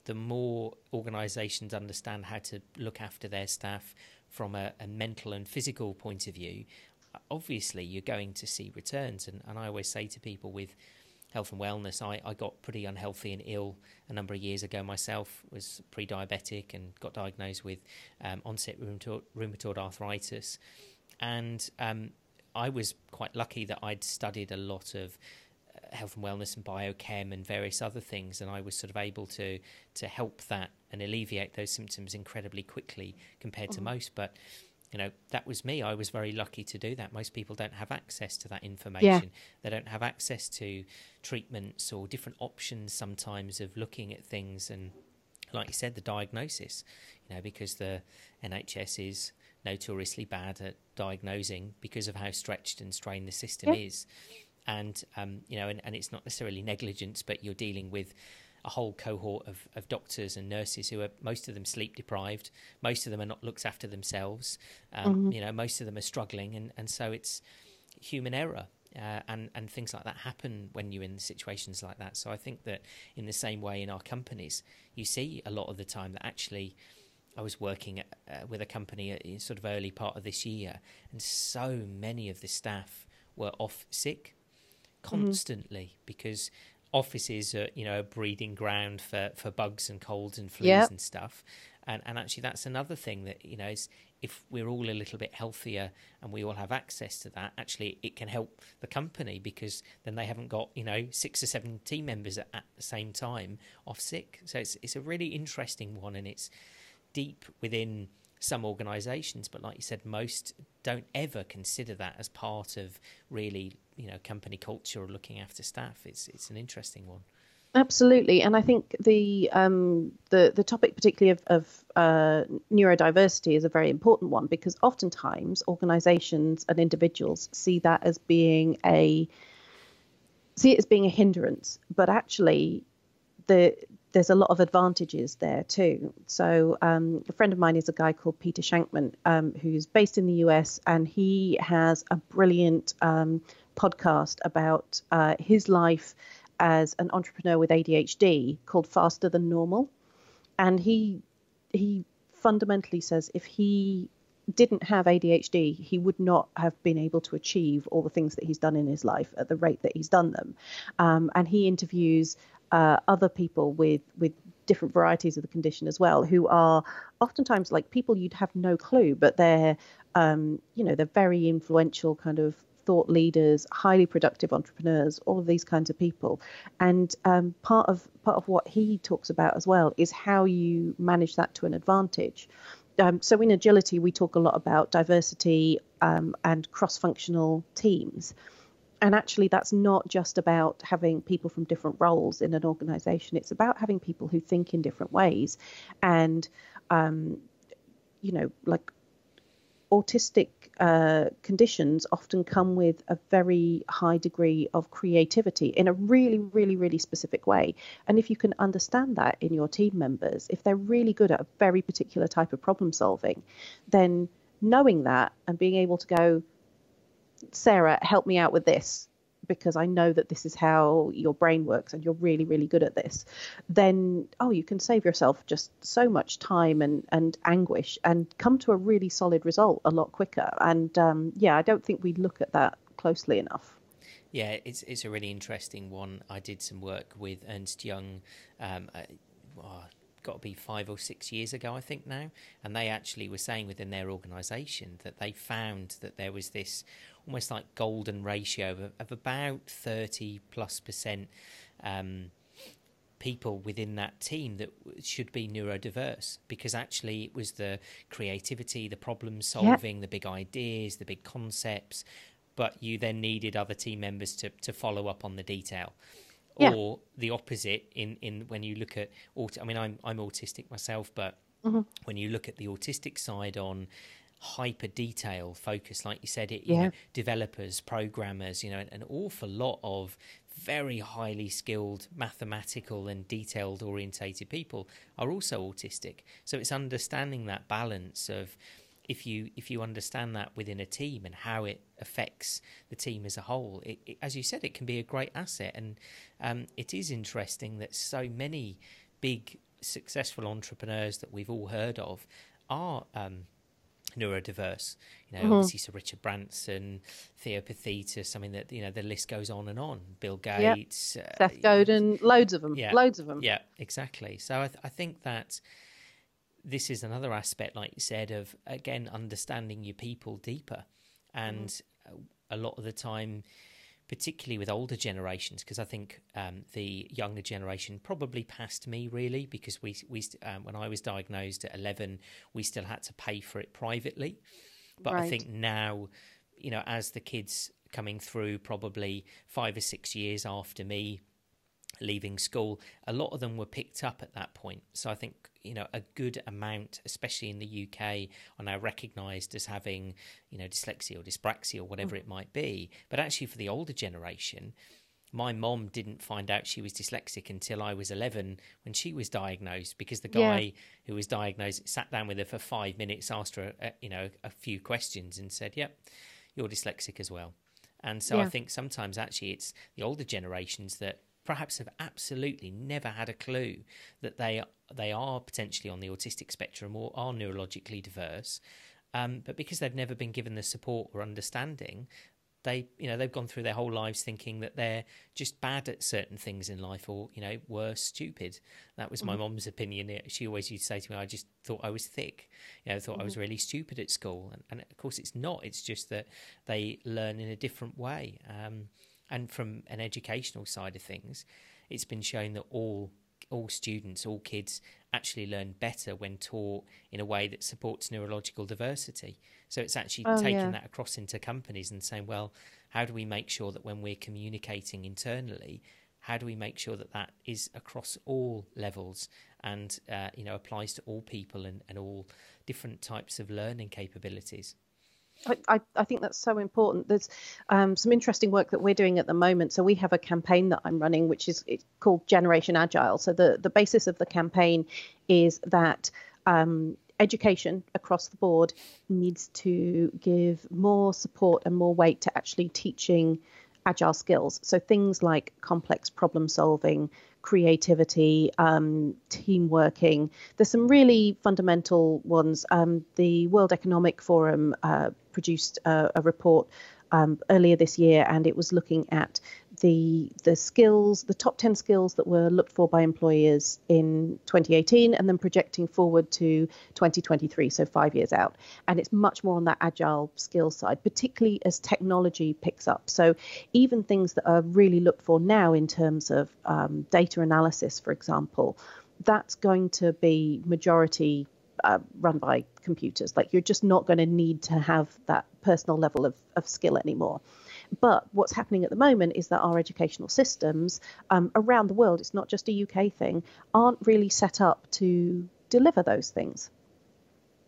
the more organisations understand how to look after their staff from a, a mental and physical point of view, obviously you're going to see returns. And, and I always say to people with health and wellness, I, I got pretty unhealthy and ill a number of years ago myself, was pre-diabetic and got diagnosed with um, onset rheumatoid, rheumatoid, arthritis. And um, I was quite lucky that I'd studied a lot of uh, health and wellness and biochem and various other things, and I was sort of able to to help that and alleviate those symptoms incredibly quickly compared mm-hmm. to most. But you know that was me i was very lucky to do that most people don't have access to that information yeah. they don't have access to treatments or different options sometimes of looking at things and like you said the diagnosis you know because the nhs is notoriously bad at diagnosing because of how stretched and strained the system yeah. is and um, you know and, and it's not necessarily negligence but you're dealing with a whole cohort of, of doctors and nurses who are most of them sleep deprived, most of them are not looked after themselves, um, mm-hmm. you know, most of them are struggling, and, and so it's human error. Uh, and and things like that happen when you're in situations like that. So I think that in the same way in our companies, you see a lot of the time that actually. I was working at, uh, with a company in sort of early part of this year, and so many of the staff were off sick mm-hmm. constantly mm-hmm. because offices are you know a breeding ground for for bugs and colds and flus yep. and stuff and and actually that's another thing that you know is if we're all a little bit healthier and we all have access to that actually it can help the company because then they haven't got you know six or seven team members at, at the same time off sick so it's it's a really interesting one and it's deep within some organisations, but like you said, most don't ever consider that as part of really, you know, company culture or looking after staff. It's it's an interesting one. Absolutely, and I think the um, the the topic, particularly of, of uh, neurodiversity, is a very important one because oftentimes organisations and individuals see that as being a see it as being a hindrance, but actually, the there's a lot of advantages there too. So um, a friend of mine is a guy called Peter Shankman, um, who's based in the US, and he has a brilliant um, podcast about uh, his life as an entrepreneur with ADHD called Faster Than Normal, and he he fundamentally says if he didn't have ADHD, he would not have been able to achieve all the things that he's done in his life at the rate that he's done them. Um, and he interviews uh, other people with with different varieties of the condition as well, who are oftentimes like people you'd have no clue, but they're um, you know they're very influential kind of thought leaders, highly productive entrepreneurs, all of these kinds of people. And um, part of part of what he talks about as well is how you manage that to an advantage. Um, so in agility, we talk a lot about diversity um, and cross-functional teams. And actually, that's not just about having people from different roles in an organization. It's about having people who think in different ways. And, um, you know, like autistic uh, conditions often come with a very high degree of creativity in a really, really, really specific way. And if you can understand that in your team members, if they're really good at a very particular type of problem solving, then knowing that and being able to go, Sarah, help me out with this because I know that this is how your brain works and you're really, really good at this, then, oh, you can save yourself just so much time and, and anguish and come to a really solid result a lot quicker. And um, yeah, I don't think we look at that closely enough. Yeah, it's it's a really interesting one. I did some work with Ernst Young. Um, uh, got to be five or six years ago, I think now, and they actually were saying within their organisation that they found that there was this almost like golden ratio of, of about 30 plus percent um, people within that team that should be neurodiverse because actually it was the creativity, the problem solving, yep. the big ideas, the big concepts, but you then needed other team members to, to follow up on the detail. Yeah. Or the opposite in, in when you look at I mean I'm I'm autistic myself, but mm-hmm. when you look at the autistic side on hyper detail focus, like you said, it you yeah. know, developers, programmers, you know, an, an awful lot of very highly skilled mathematical and detailed orientated people are also autistic. So it's understanding that balance of if you if you understand that within a team and how it affects the team as a whole, it, it, as you said, it can be a great asset. And um, it is interesting that so many big successful entrepreneurs that we've all heard of are um, neurodiverse. You know, mm-hmm. obviously Sir Richard Branson, Theo Paphitis. I mean, that you know the list goes on and on. Bill Gates, yep. uh, Seth Godin, know, loads of them. Yeah, loads of them. Yeah, exactly. So I, th- I think that this is another aspect, like you said, of again understanding your people deeper, and mm-hmm. a lot of the time particularly with older generations, because I think um, the younger generation probably passed me really, because we we um, when I was diagnosed at eleven, we still had to pay for it privately, but right. I think now, you know, as the kids coming through, probably five or six years after me leaving school, a lot of them were picked up at that point. So I think you know a good amount, especially in the UK, are now recognised as having you know dyslexia or dyspraxia or whatever mm. it might be. But actually, for the older generation, my mom didn't find out she was dyslexic until I was 11 when she was diagnosed because the guy yeah. who was diagnosed sat down with her for five minutes, asked her, a, you know, a few questions and said, yep, you're dyslexic as well. And so yeah. I think sometimes actually it's the older generations that perhaps have absolutely never had a clue that they they are potentially on the autistic spectrum or are neurologically diverse. Um, but because they've never been given the support or understanding, they you know they've gone through their whole lives thinking that they're just bad at certain things in life or you know worse stupid that was my mm-hmm. mom's opinion she always used to say to me i just thought i was thick you know thought mm-hmm. i was mm-hmm. really stupid at school and, and, of course it's not it's just that they learn in a different way um, and from an educational side of things, it's been shown that all all students, all kids actually learn better when taught in a way that supports neurological diversity. So it's actually oh, taking yeah. that across into companies and saying, well, how do we make sure that when we're communicating internally, how do we make sure that that is across all levels and uh, you know applies to all people and, and all different types of learning capabilities? I, I, think that's so important. There's um, some interesting work that we're doing at the moment. So we have a campaign that I'm running, which is called Generation Agile. So the the basis of the campaign is that um, education across the board needs to give more support and more weight to actually teaching agile skills. So things like complex problem solving, creativity, um, team working. There's some really fundamental ones. Um, the World Economic Forum uh, produced a, a report um, earlier this year, and it was looking at the the skills, the top 10 skills that were looked for by employers in 2018, and then projecting forward to 2023, so five years out. And it's much more on that agile skill side, particularly as technology picks up. So even things that are really looked for now in terms of um, data analysis, for example, that's going to be majority uh, run by computers. Like you're just not going to need to have that personal level of, of skill anymore. But what's happening at the moment is that our educational systems um, around the world, it's not just a UK thing, aren't really set up to deliver those things.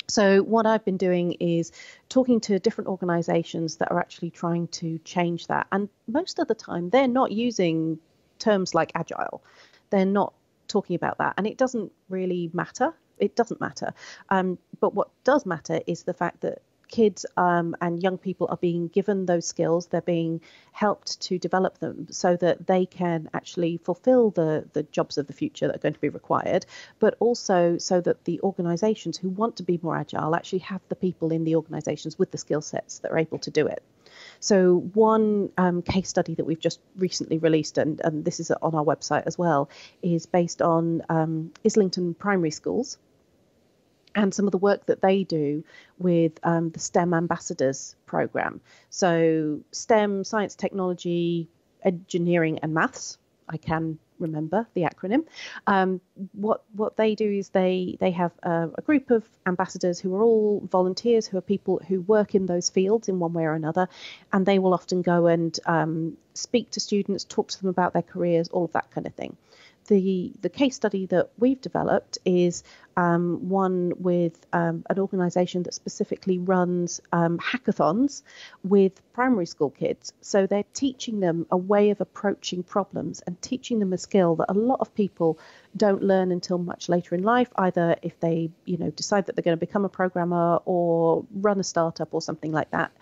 So, what I've been doing is talking to different organizations that are actually trying to change that. And most of the time, they're not using terms like agile, they're not talking about that. And it doesn't really matter. It doesn't matter. Um, but what does matter is the fact that kids um, and young people are being given those skills. They're being helped to develop them so that they can actually fulfill the, the jobs of the future that are going to be required, but also so that the organizations who want to be more agile actually have the people in the organizations with the skill sets that are able to do it. So, one um, case study that we've just recently released, and, and, this is on our website as well, is based on um, Islington primary schools and some of the work that they do with um, the STEM ambassadors program. So, STEM, science, technology, engineering, and maths. I can remember the acronym. Um, what what they do is they they have a, a, group of ambassadors who are all volunteers, who are people who work in those fields in one way or another, and they will often go and um, speak to students, talk to them about their careers, all of that kind of thing the the case study that we've developed is um, one with um, an organisation that specifically runs um, hackathons with primary school kids. So they're teaching them a way of approaching problems and teaching them a skill that a lot of people don't learn until much later in life, either if they you know decide that they're going to become a programmer or run a startup or something like that.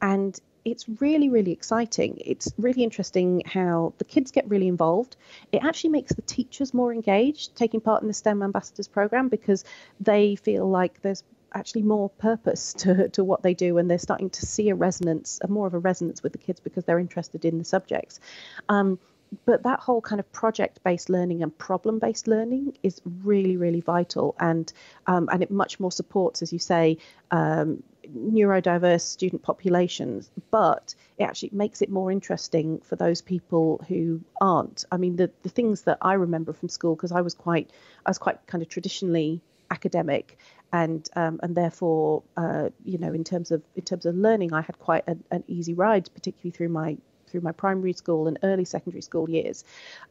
And it's really, really exciting. It's really interesting how the kids get really involved. It actually makes the teachers more engaged taking part in the STEM Ambassadors program because they feel like there's actually more purpose *laughs* to, to what they do and they're starting to see a resonance, a more of a resonance with the kids because they're interested in the subjects. Um, but that whole kind of project-based learning and problem-based learning is really, really vital, and um, and it much more supports, as you say, um, neurodiverse student populations, but it actually makes it more interesting for those people who aren't. I mean, the, the things that I remember from school, because I was quite, I was quite kind of traditionally academic, and um, and therefore, uh, you know, in terms of in terms of learning, I had quite an, easy ride, particularly through my through my primary school and early secondary school years.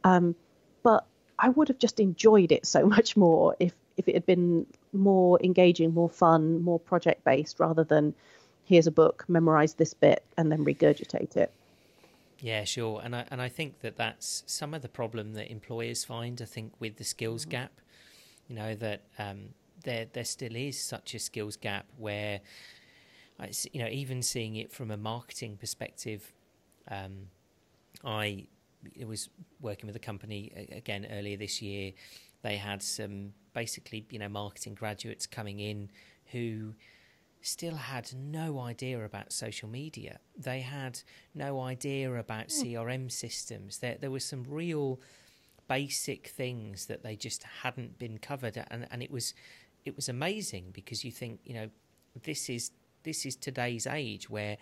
Um, but I would have just enjoyed it so *laughs* much more if if it had been more engaging, more fun, more project based rather than here's a book, memorize this bit, and then regurgitate it. Yeah, sure, and I and I think that that's some of the problem that employers find. I think with the skills mm-hmm. gap, you know that um, there there still is such a skills gap where, I, you know, even seeing it from a marketing perspective, um, I was working with a company again earlier this year. They had some basically, you know, marketing graduates coming in who still had no idea about social media. They had no idea about hmm. CRM systems. There, there were some real basic things that they just hadn't been covered, and and it was it was amazing because you think, you know, this is this is today's age where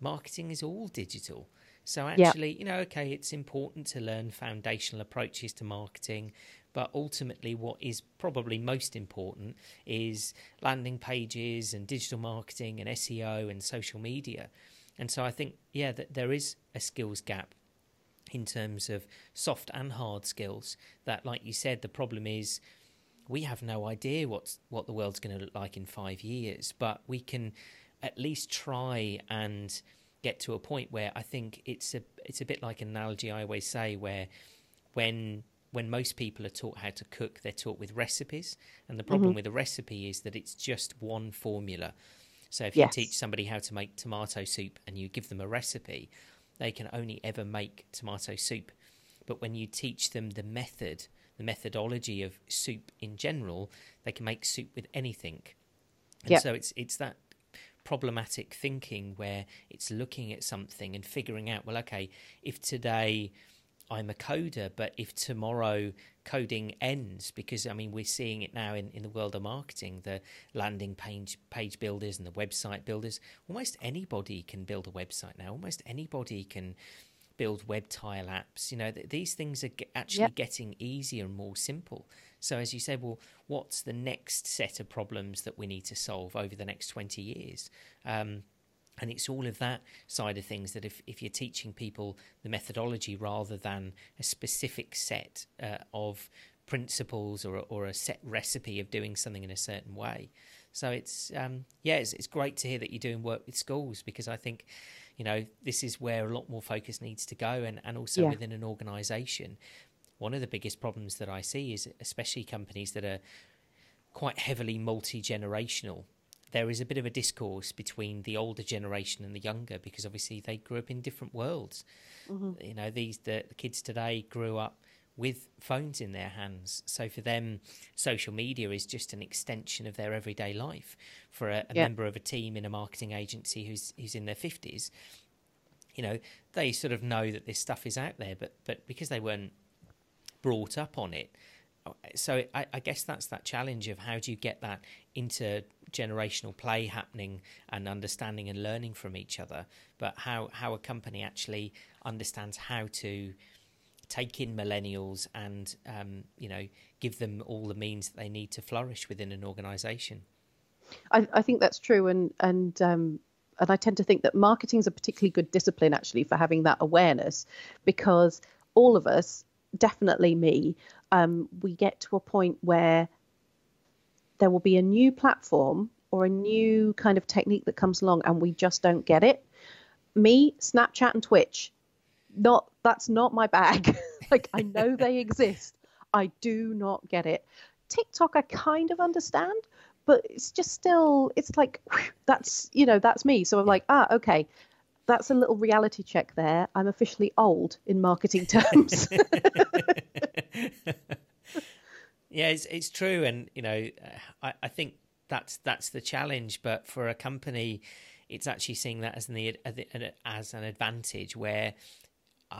marketing is all digital. So actually, yep. you know, okay, it's important to learn foundational approaches to marketing, but ultimately, what is probably most important is landing pages and digital marketing and SEO and social media. And so I think, yeah, that there is a skills gap in terms of soft and hard skills. That, like you said, the problem is we have no idea what's what the world's going to look like in five years, but we can at least try and get to a point where I think it's a it's a bit like an analogy I always say where when when most people are taught how to cook, they're taught with recipes, and the problem mm-hmm. with a recipe is that it's just one formula. So if yes. you teach somebody how to make tomato soup and you give them a recipe, they can only ever make tomato soup. But when you teach them the method, the methodology of soup in general, they can make soup with anything. And yep. so it's it's that problematic thinking where it's looking at something and figuring out, well, okay, if today I'm a coder, but if tomorrow coding ends, because I mean we're seeing it now in, in the world of marketing, the landing page page builders and the website builders, almost anybody can build a website now. Almost anybody can build web tile apps. You know, th- these things are g- actually yep. getting easier and more simple. So as you said, well, what's the next set of problems that we need to solve over the next twenty years? Um, and it's all of that side of things that if, if you're teaching people the methodology rather than a specific set uh, of principles or, or a set recipe of doing something in a certain way. So it's um, yeah, it's, it's great to hear that you're doing work with schools because I think you know this is where a lot more focus needs to go, and and also yeah. within an organisation. One of the biggest problems that I see is especially companies that are quite heavily multi generational there is a bit of a discourse between the older generation and the younger because obviously they grew up in different worlds. Mm-hmm. You know, these the, the, kids today grew up with phones in their hands, so for them, social media is just an extension of their everyday life. For a, a yeah. member of a team in a marketing agency who's who's in their fifties, you know, they sort of know that this stuff is out there, but but because they weren't brought up on it, so I, I, guess that's that challenge of how do you get that intergenerational play happening and understanding and learning from each other, but how how a company actually understands how to take in millennials and um, you know give them all the means that they need to flourish within an organisation. I, I, think that's true, and and um, and I tend to think that marketing is a particularly good discipline actually for having that awareness, because all of us definitely me, um, we get to a point where there will be a new platform or a new kind of technique that comes along and we just don't get it. Me, Snapchat and Twitch, not that's not my bag. *laughs* like I know they *laughs* exist. I do not get it. TikTok I kind of understand, but it's just still it's like that's you know that's me. So I'm like, ah, okay that's a little reality check there. I'm officially old in marketing terms. *laughs* *laughs* yeah, it's it's true, and you know, I, I think that's that's the challenge. But for a company, it's actually seeing that as an as an advantage where.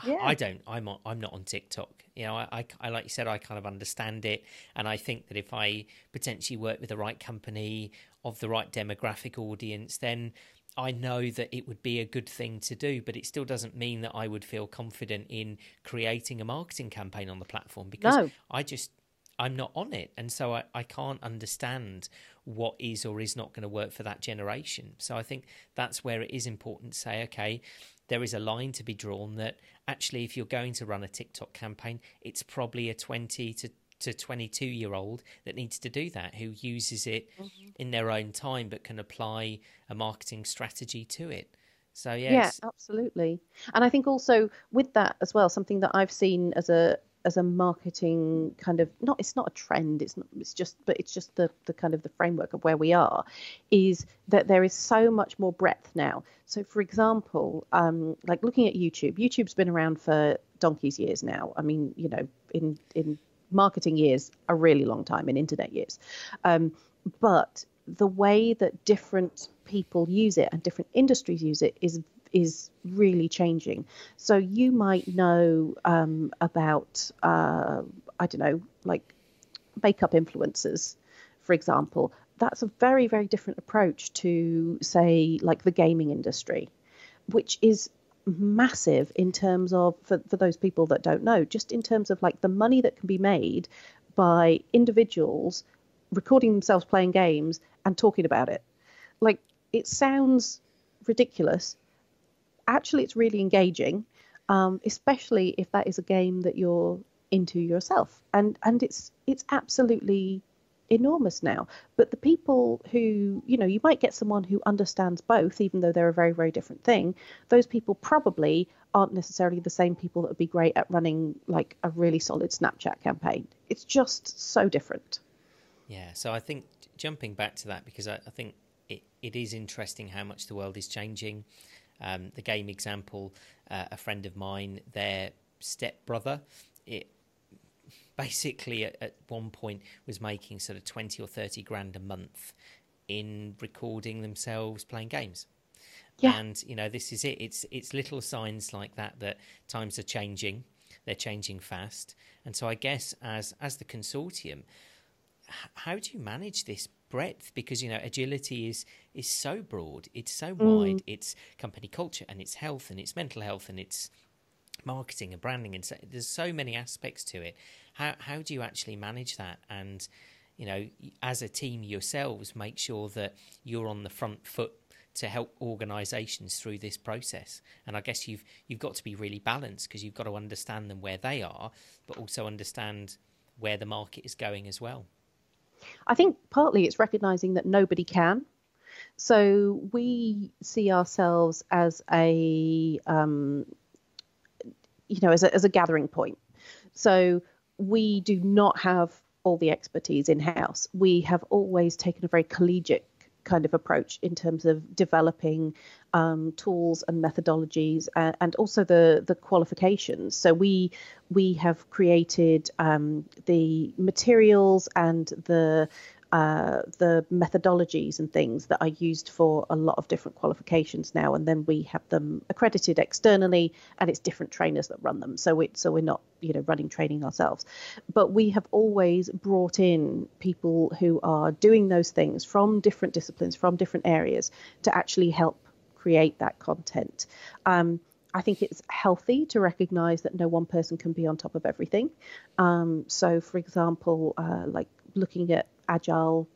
Yeah. I don't. I'm on, I'm not on TikTok. You know, I, I, I, like you said, I kind of understand it, and I think that if I potentially work with the right company of the right demographic audience, then I know that it would be a good thing to do, but it still doesn't mean that I would feel confident in creating a marketing campaign on the platform because no. I just I'm not on it. And so I, I can't understand what is or is not going to work for that generation. So I think that's where it is important to say, okay, there is a line to be drawn that actually if you're going to run a TikTok campaign, it's probably a 20 to to 22 year old that needs to do that who uses it mm-hmm. in their own time but can apply a marketing strategy to it so yes. yeah absolutely and i think also with that as well something that i've seen as a as a marketing kind of not it's not a trend it's not it's just but it's just the the kind of the framework of where we are is that there is so much more breadth now so for example um like looking at youtube youtube's been around for donkey's years now i mean you know in in marketing years a really long time in internet years. Um, but the way that different people use it and different industries use it is is really changing. So you might know um, about uh, I don't know like makeup influencers, for example. That's a very very different approach to say like the gaming industry, which is massive in terms of for, for those people that don't know just in terms of like the money that can be made by individuals recording themselves playing games and talking about it like it sounds ridiculous actually it's really engaging um, especially if that is a game that you're into yourself. And and it's it's absolutely enormous now. But the people who, you know, you might get someone who understands both, even though they're a very, very different thing. Those people probably aren't necessarily the same people that would be great at running like a really solid Snapchat campaign. It's just so different. Yeah. So I think jumping back to that, because I, I think it, it is interesting how much the world is changing. Um, the game example, uh, a friend of mine, their stepbrother, it basically at, at one point was making sort of 20 or 30 grand a month in recording themselves playing games. Yeah. And you know, this is it. It's it's little signs like that that times are changing. They're changing fast. And so I guess as as the consortium, how do you manage this breadth because you know agility is is so broad it's so mm. wide it's company culture and it's health and it's mental health and it's marketing and branding and so, there's so many aspects to it how how do you actually manage that? And you know as a team yourselves make sure that you're on the front foot to help organizations through this process. And i guess you've you've got to be really balanced because you've got to understand them where they are but also understand where the market is going as well. I think partly it's recognizing that nobody can. So we see ourselves as a um, you know, as a, as a gathering point. So we do not have all the expertise in house. We have always taken a very collegiate kind of approach in terms of developing um, tools and methodologies uh, and also the the qualifications. So we we have created um, the materials and the uh, the methodologies and things that are used for a lot of different qualifications now, and then we have them accredited externally, and it's different trainers that run them. So we so we're not you know running training ourselves, but we have always brought in people who are doing those things from different disciplines, from different areas, to actually help create that content. Um, I think it's healthy to recognize that no one person can be on top of everything. Um, so, for example, uh, like looking at agile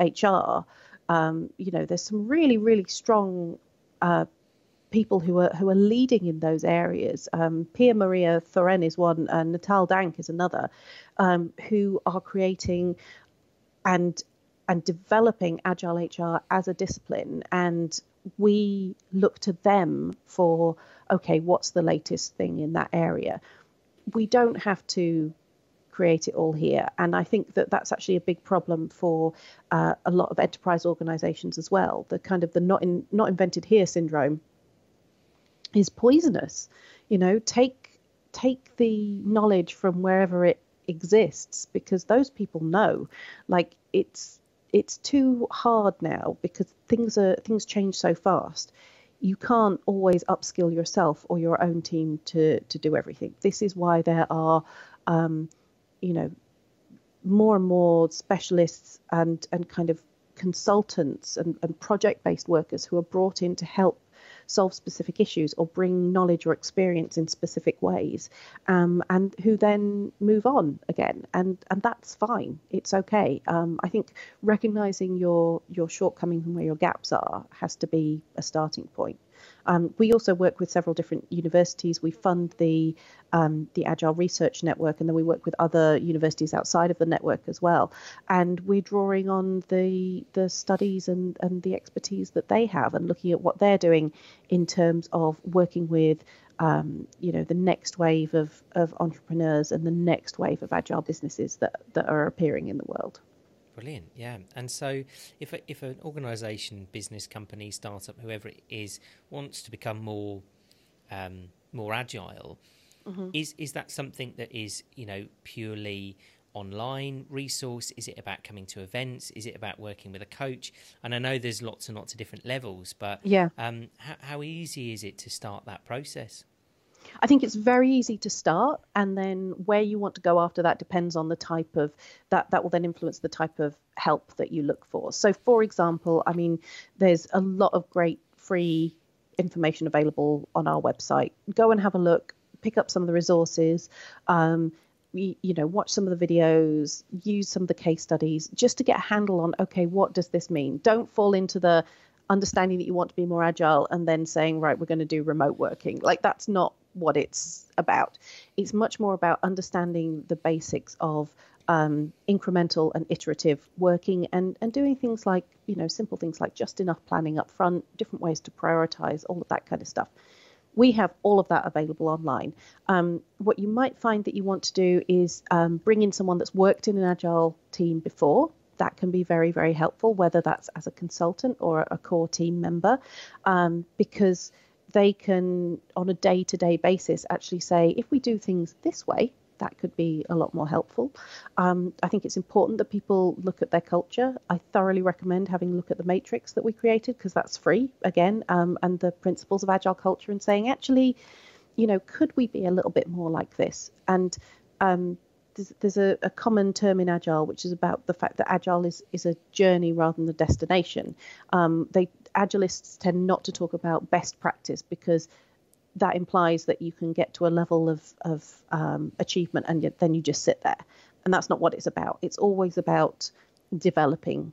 HR, um, you know, there's some really, really strong uh, people who are who are leading in those areas. Um, Pia Maria Thoren is one, and Natal Dank is another, um, who are creating and and developing agile HR as a discipline. And we look to them for okay, what's the latest thing in that area? We don't have to create it all here. And I think that that's actually a big problem for uh, a lot of enterprise organizations as well. The kind of the not in, not invented here syndrome is poisonous. You know, take take the knowledge from wherever it exists because those people know like it's it's too hard now because things are things change so fast you can't always upskill yourself or your own team to to do everything this is why there are um, you know, more and more specialists and, and kind of consultants and, and project based workers who are brought in to help solve specific issues or bring knowledge or experience in specific ways um, and who then move on again. And and that's fine. It's okay. Um, i think recognizing your your shortcomings and where your gaps are has to be a starting point um, we also work with several different universities. We fund the um, the Agile Research Network, and then we work with other universities outside of the network as well. And we're drawing on the the studies and, and the expertise that they have, and looking at what they're doing in terms of working with um, you know the next wave of, of entrepreneurs and the next wave of agile businesses that, that are appearing in the world. Brilliant, yeah. And so, if a, if an organisation, business, company, startup, whoever it is, wants to become more um, more agile, mm-hmm. is is that something that is you know purely online resource? Is it about coming to events? Is it about working with a coach? And I know there's lots and lots of different levels, but yeah, um, how, how easy is it to start that process? I think it's very easy to start, and then where you want to go after that depends on the type of that. That will then influence the type of help that you look for. So, for example, I mean, there's a lot of great free information available on our website. Go and have a look, pick up some of the resources. Um, you, you know, watch some of the videos, use some of the case studies, just to get a handle on okay, what does this mean? Don't fall into the understanding that you want to be more agile and then saying right we're going to do remote working like that's not what it's about. It's much more about understanding the basics of um, incremental and iterative working and, and doing things like, you know, simple things like just enough planning up front, different ways to prioritize, all of that kind of stuff. We have all of that available online. Um, what you might find that you want to do is um, bring in someone that's worked in an agile team before. That can be very, very helpful, whether that's as a consultant or a core team member, um, because they can, on a day to day basis, actually say, if we do things this way, that could be a lot more helpful. Um, I think it's important that people look at their culture. I thoroughly recommend having a look at the matrix that we created because that's free again, um, and the principles of agile culture and saying, actually, you know, could we be a little bit more like this? And um, there's, a, a, common term in agile which is about the fact that agile is, is a journey rather than a destination. Um, they agilists tend not to talk about best practice because that implies that you can get to a level of, of um, achievement and then you just sit there. And that's not what it's about. It's always about developing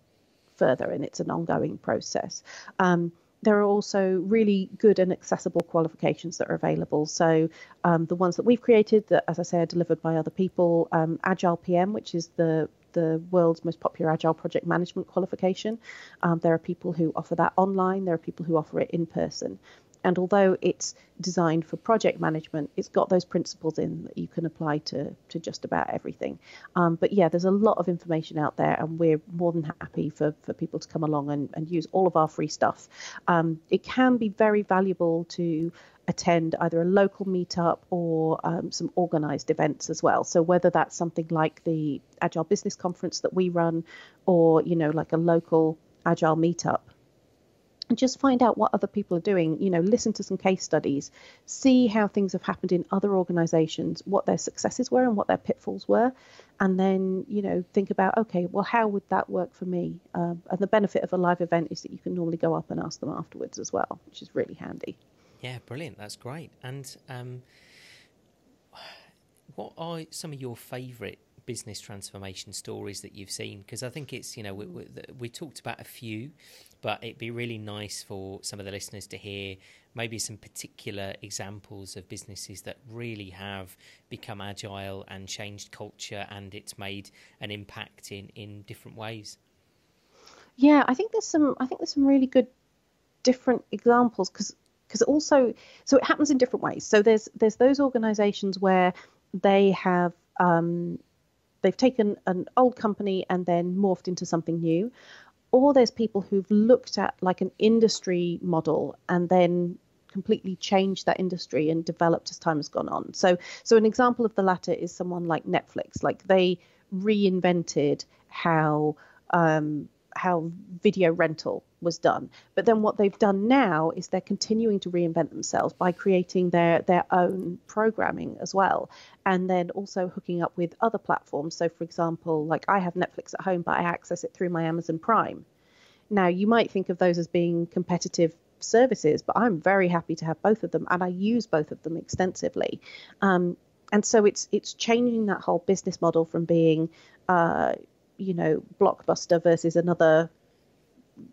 further, and it's an ongoing process. Um, there are also really good and accessible qualifications that are available. So um, the ones that we've created, that as I say, are delivered by other people, um, Agile PM, which is the the world's most popular agile project management qualification. Um, there are people who offer that online. There are people who offer it in person. And although it's designed for project management, it's got those principles in that you can apply to, to just about everything. Um, but yeah, there's a lot of information out there, and we're more than happy for, for people to come along and, and use all of our free stuff. Um, it can be very valuable to attend either a local meetup or um, some organized events as well. So whether that's something like the Agile Business Conference that we run or, you know, like a local Agile meetup, just find out what other people are doing you know listen to some case studies see how things have happened in other organizations what their successes were and what their pitfalls were and then you know think about okay well how would that work for me? Um, and the benefit of a live event is that you can normally go up and ask them afterwards as well which is really handy. Yeah brilliant. That's great. And um, what are some of your favorite business transformation stories that you've seen? Because I think it's, you know, we, we, we, talked about a few, but it'd be really nice for some of the listeners to hear maybe some particular examples of businesses that really have become agile and changed culture and it's made an impact in, in different ways. Yeah, I think there's some. I think there's some really good different examples because because also so it happens in different ways. So there's there's those organisations where they have um, they've taken an old company and then morphed into something new or there's people who've looked at like an industry model and then completely changed that industry and developed as time has gone on. So so an example of the latter is someone like netflix. Like they reinvented how um, how video rental was done. But then what they've done now is they're continuing to reinvent themselves by creating their their own programming as well, and then also hooking up with other platforms. So, for example, like I have Netflix at home, but I access it through my Amazon Prime. Now, you might think of those as being competitive services, but I'm very happy to have both of them, and I use both of them extensively. Um, and so it's it's changing that whole business model from being uh, you know blockbuster versus another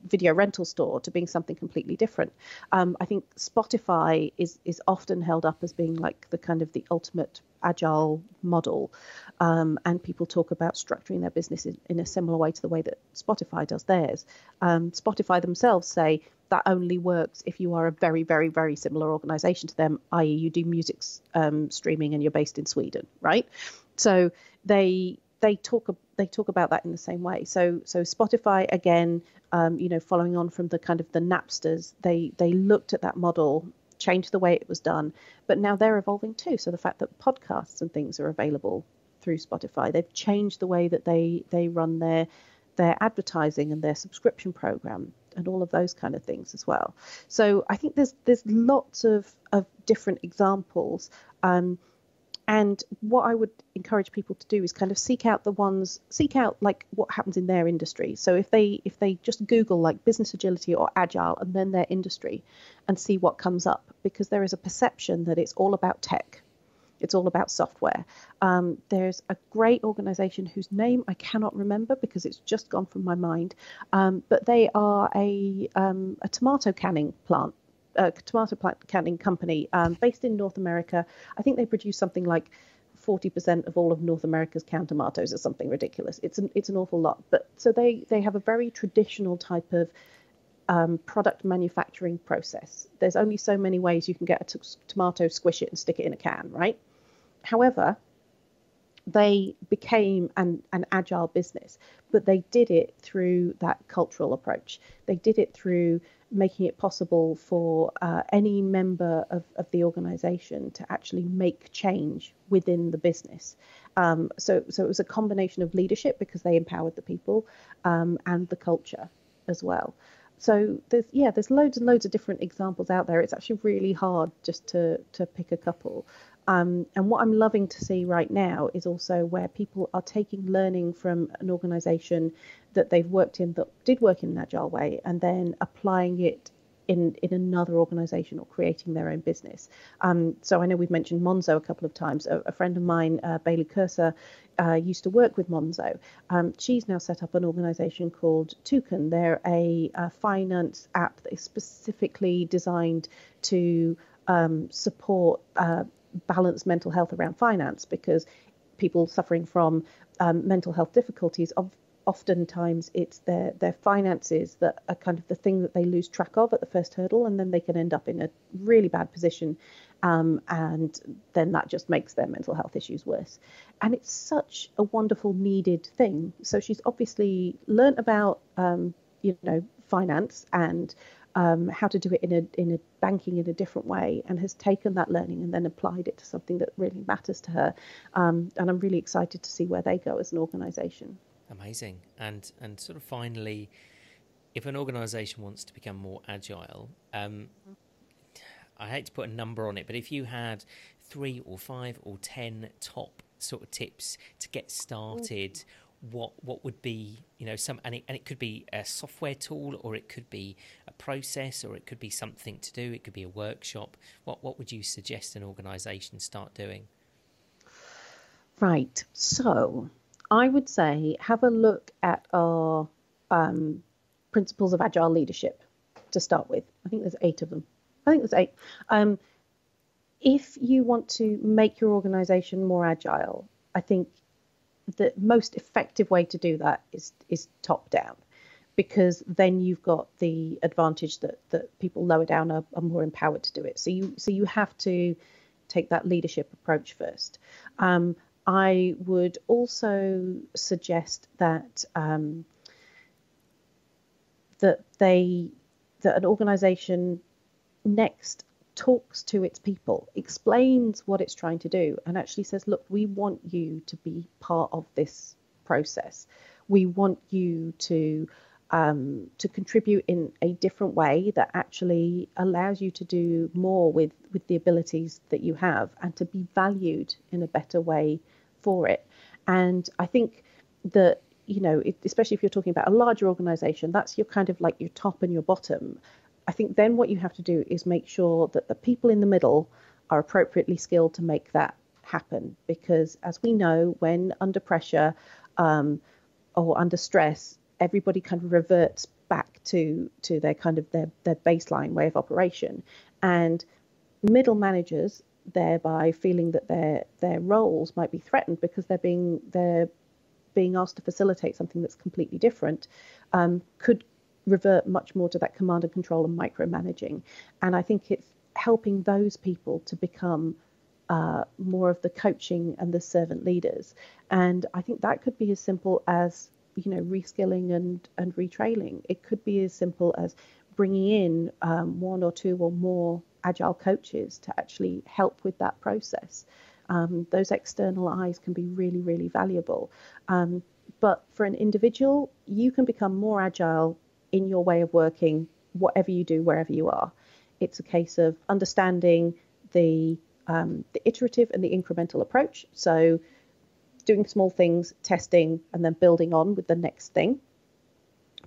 video rental store to being something completely different. Um, I think Spotify is is often held up as being like the kind of the ultimate agile model, um, and people talk about structuring their business in, in, a similar way to the way that Spotify does theirs. Um, Spotify themselves say that only works if you are a very, very, very similar organization to them, i.e., you do music um, streaming and you're based in Sweden, right? So they they talk they talk about that in the same way. So so Spotify again, um, you know, following on from the kind of the Napsters, they they looked at that model, changed the way it was done, but now they're evolving too. So the fact that podcasts and things are available through Spotify, they've changed the way that they they run their their advertising and their subscription program and all of those kind of things as well. So I think there's there's lots of of different examples. Um, and what I would encourage people to do is kind of seek out the ones, seek out like what happens in their industry. So if they if they just Google like business agility or agile and then their industry, and see what comes up, because there is a perception that it's all about tech, it's all about software. Um, there's a great organization whose name I cannot remember because it's just gone from my mind, um, but they are a um, a tomato canning plant a tomato plant canning company um, based in North America. I think they produce something like 40% of all of North America's canned tomatoes or something ridiculous. It's an, it's an awful lot. But so they, they have a very traditional type of um, product manufacturing process. There's only so many ways you can get a t- tomato, squish it, and stick it in a can, right? However, they became an, an agile business, but they did it through that cultural approach. They did it through making it possible for uh, any member of, of the organization to actually make change within the business. Um, so, so it was a combination of leadership because they empowered the people um, and the culture as well. So there's yeah, there's loads and loads of different examples out there. It's actually really hard just to to pick a couple. Um, and what I'm loving to see right now is also where people are taking learning from an organization that they've worked in that did work in an agile way and then applying it in, in another organization or creating their own business. Um, so I know we've mentioned Monzo a couple of times. A, a friend of mine, uh, Bailey Cursor, uh, used to work with Monzo. Um, she's now set up an organization called Toucan. They're a, a finance app that is specifically designed to um, support uh, balance mental health around finance because people suffering from um, mental health difficulties oftentimes it's their their finances that are kind of the thing that they lose track of at the first hurdle and then they can end up in a really bad position um, and then that just makes their mental health issues worse and it's such a wonderful needed thing so she's obviously learnt about um, you know finance and um, how to do it in a in a banking in a different way, and has taken that learning and then applied it to something that really matters to her. Um, and I'm really excited to see where they go as an organisation. Amazing, and and sort of finally, if an organisation wants to become more agile, um, I hate to put a number on it, but if you had three or five or ten top sort of tips to get started what what would be you know some and it, and it could be a software tool or it could be a process or it could be something to do it could be a workshop what what would you suggest an organization start doing? Right. So i would say have a look at our um, principles of agile leadership to start with. I think there's eight of them. I think there's eight. Um, if you want to make your organization more agile i think the most effective way to do that is is top down because then you've got the advantage that that people lower down are, are, more empowered to do it. So you so you have to take that leadership approach first. Um, i would also suggest that um, that they that an organization next talks to its people, explains what it's trying to do, and actually says, Look, we want you to be part of this process. We want you to um, to contribute in a different way that actually allows you to do more with with the abilities that you have and to be valued in a better way for it. And I think that you know, especially if you're talking about a larger organization, that's your kind of like your top and your bottom. I think then what you have to do is make sure that the people in the middle are appropriately skilled to make that happen. Because as we know, when under pressure um, or under stress, everybody kind of reverts back to to their kind of their their baseline way of operation, and middle managers thereby feeling that their their roles might be threatened because they're being they're being asked to facilitate something that's completely different um, could revert much more to that command and control and micromanaging. And I think it's helping those people to become uh, more of the coaching and the servant leaders. And I think that could be as simple as you know reskilling and and retraining. It could be as simple as bringing in um, one or two or more agile coaches to actually help with that process. Um, those external eyes can be really really valuable. Um, but for an individual, you can become more agile in your way of working, whatever you do, wherever you are. It's a case of understanding the um, the iterative and the incremental approach. So, doing small things, testing, and then building on with the next thing,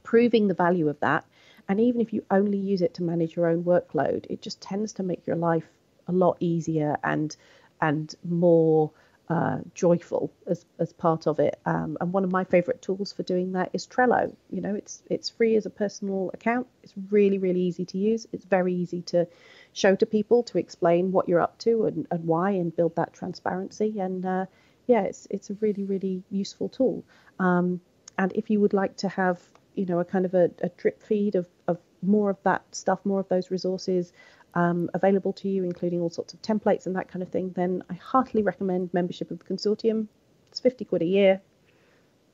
proving the value of that. And even if you only use it to manage your own workload, it just tends to make your life a lot easier and and more uh, joyful as, as part of it. Um, and one of my favorite tools for doing that is Trello. You know, it's it's free as a personal account. It's really really easy to use. It's very easy to show to people to explain what you're up to and, and why and build that transparency. And uh, yeah, it's it's a really really useful tool. Um, and if you would like to have you know a kind of a, a drip feed of, of more of that stuff, more of those resources um, available to you, including all sorts of templates and that kind of thing, then I heartily recommend membership of the consortium. It's 50 quid a year.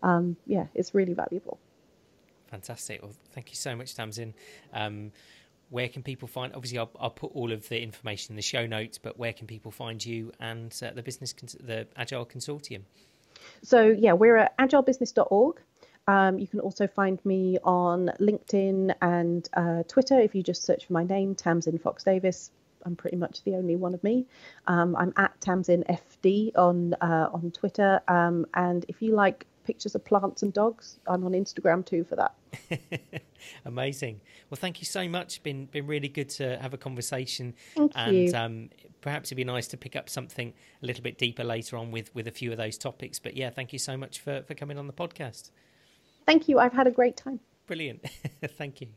Um, yeah, it's really valuable. Fantastic. Well, thank you so much, Tamsin. Um, where can people find? Obviously, I'll, I'll, put all of the information in the show notes, but where can people find you and uh, the business, the Agile Consortium? So yeah, we're at agilebusiness.org. Um, you can also find me on LinkedIn and uh, Twitter if you just search for my name, Tamsin Fox Davies. I'm pretty much the only one of me. Um, I'm at Tamsin FD on uh, on Twitter, um, and if you like pictures of plants and dogs, I'm on Instagram too for that. *laughs* Amazing. Well, thank you so much. Been been really good to have a conversation, thank and you. Um, perhaps it'd be nice to pick up something a little bit deeper later on with with a few of those topics. But yeah, thank you so much for for coming on the podcast. Thank you. I've had a great time. Brilliant. *laughs* Thank you.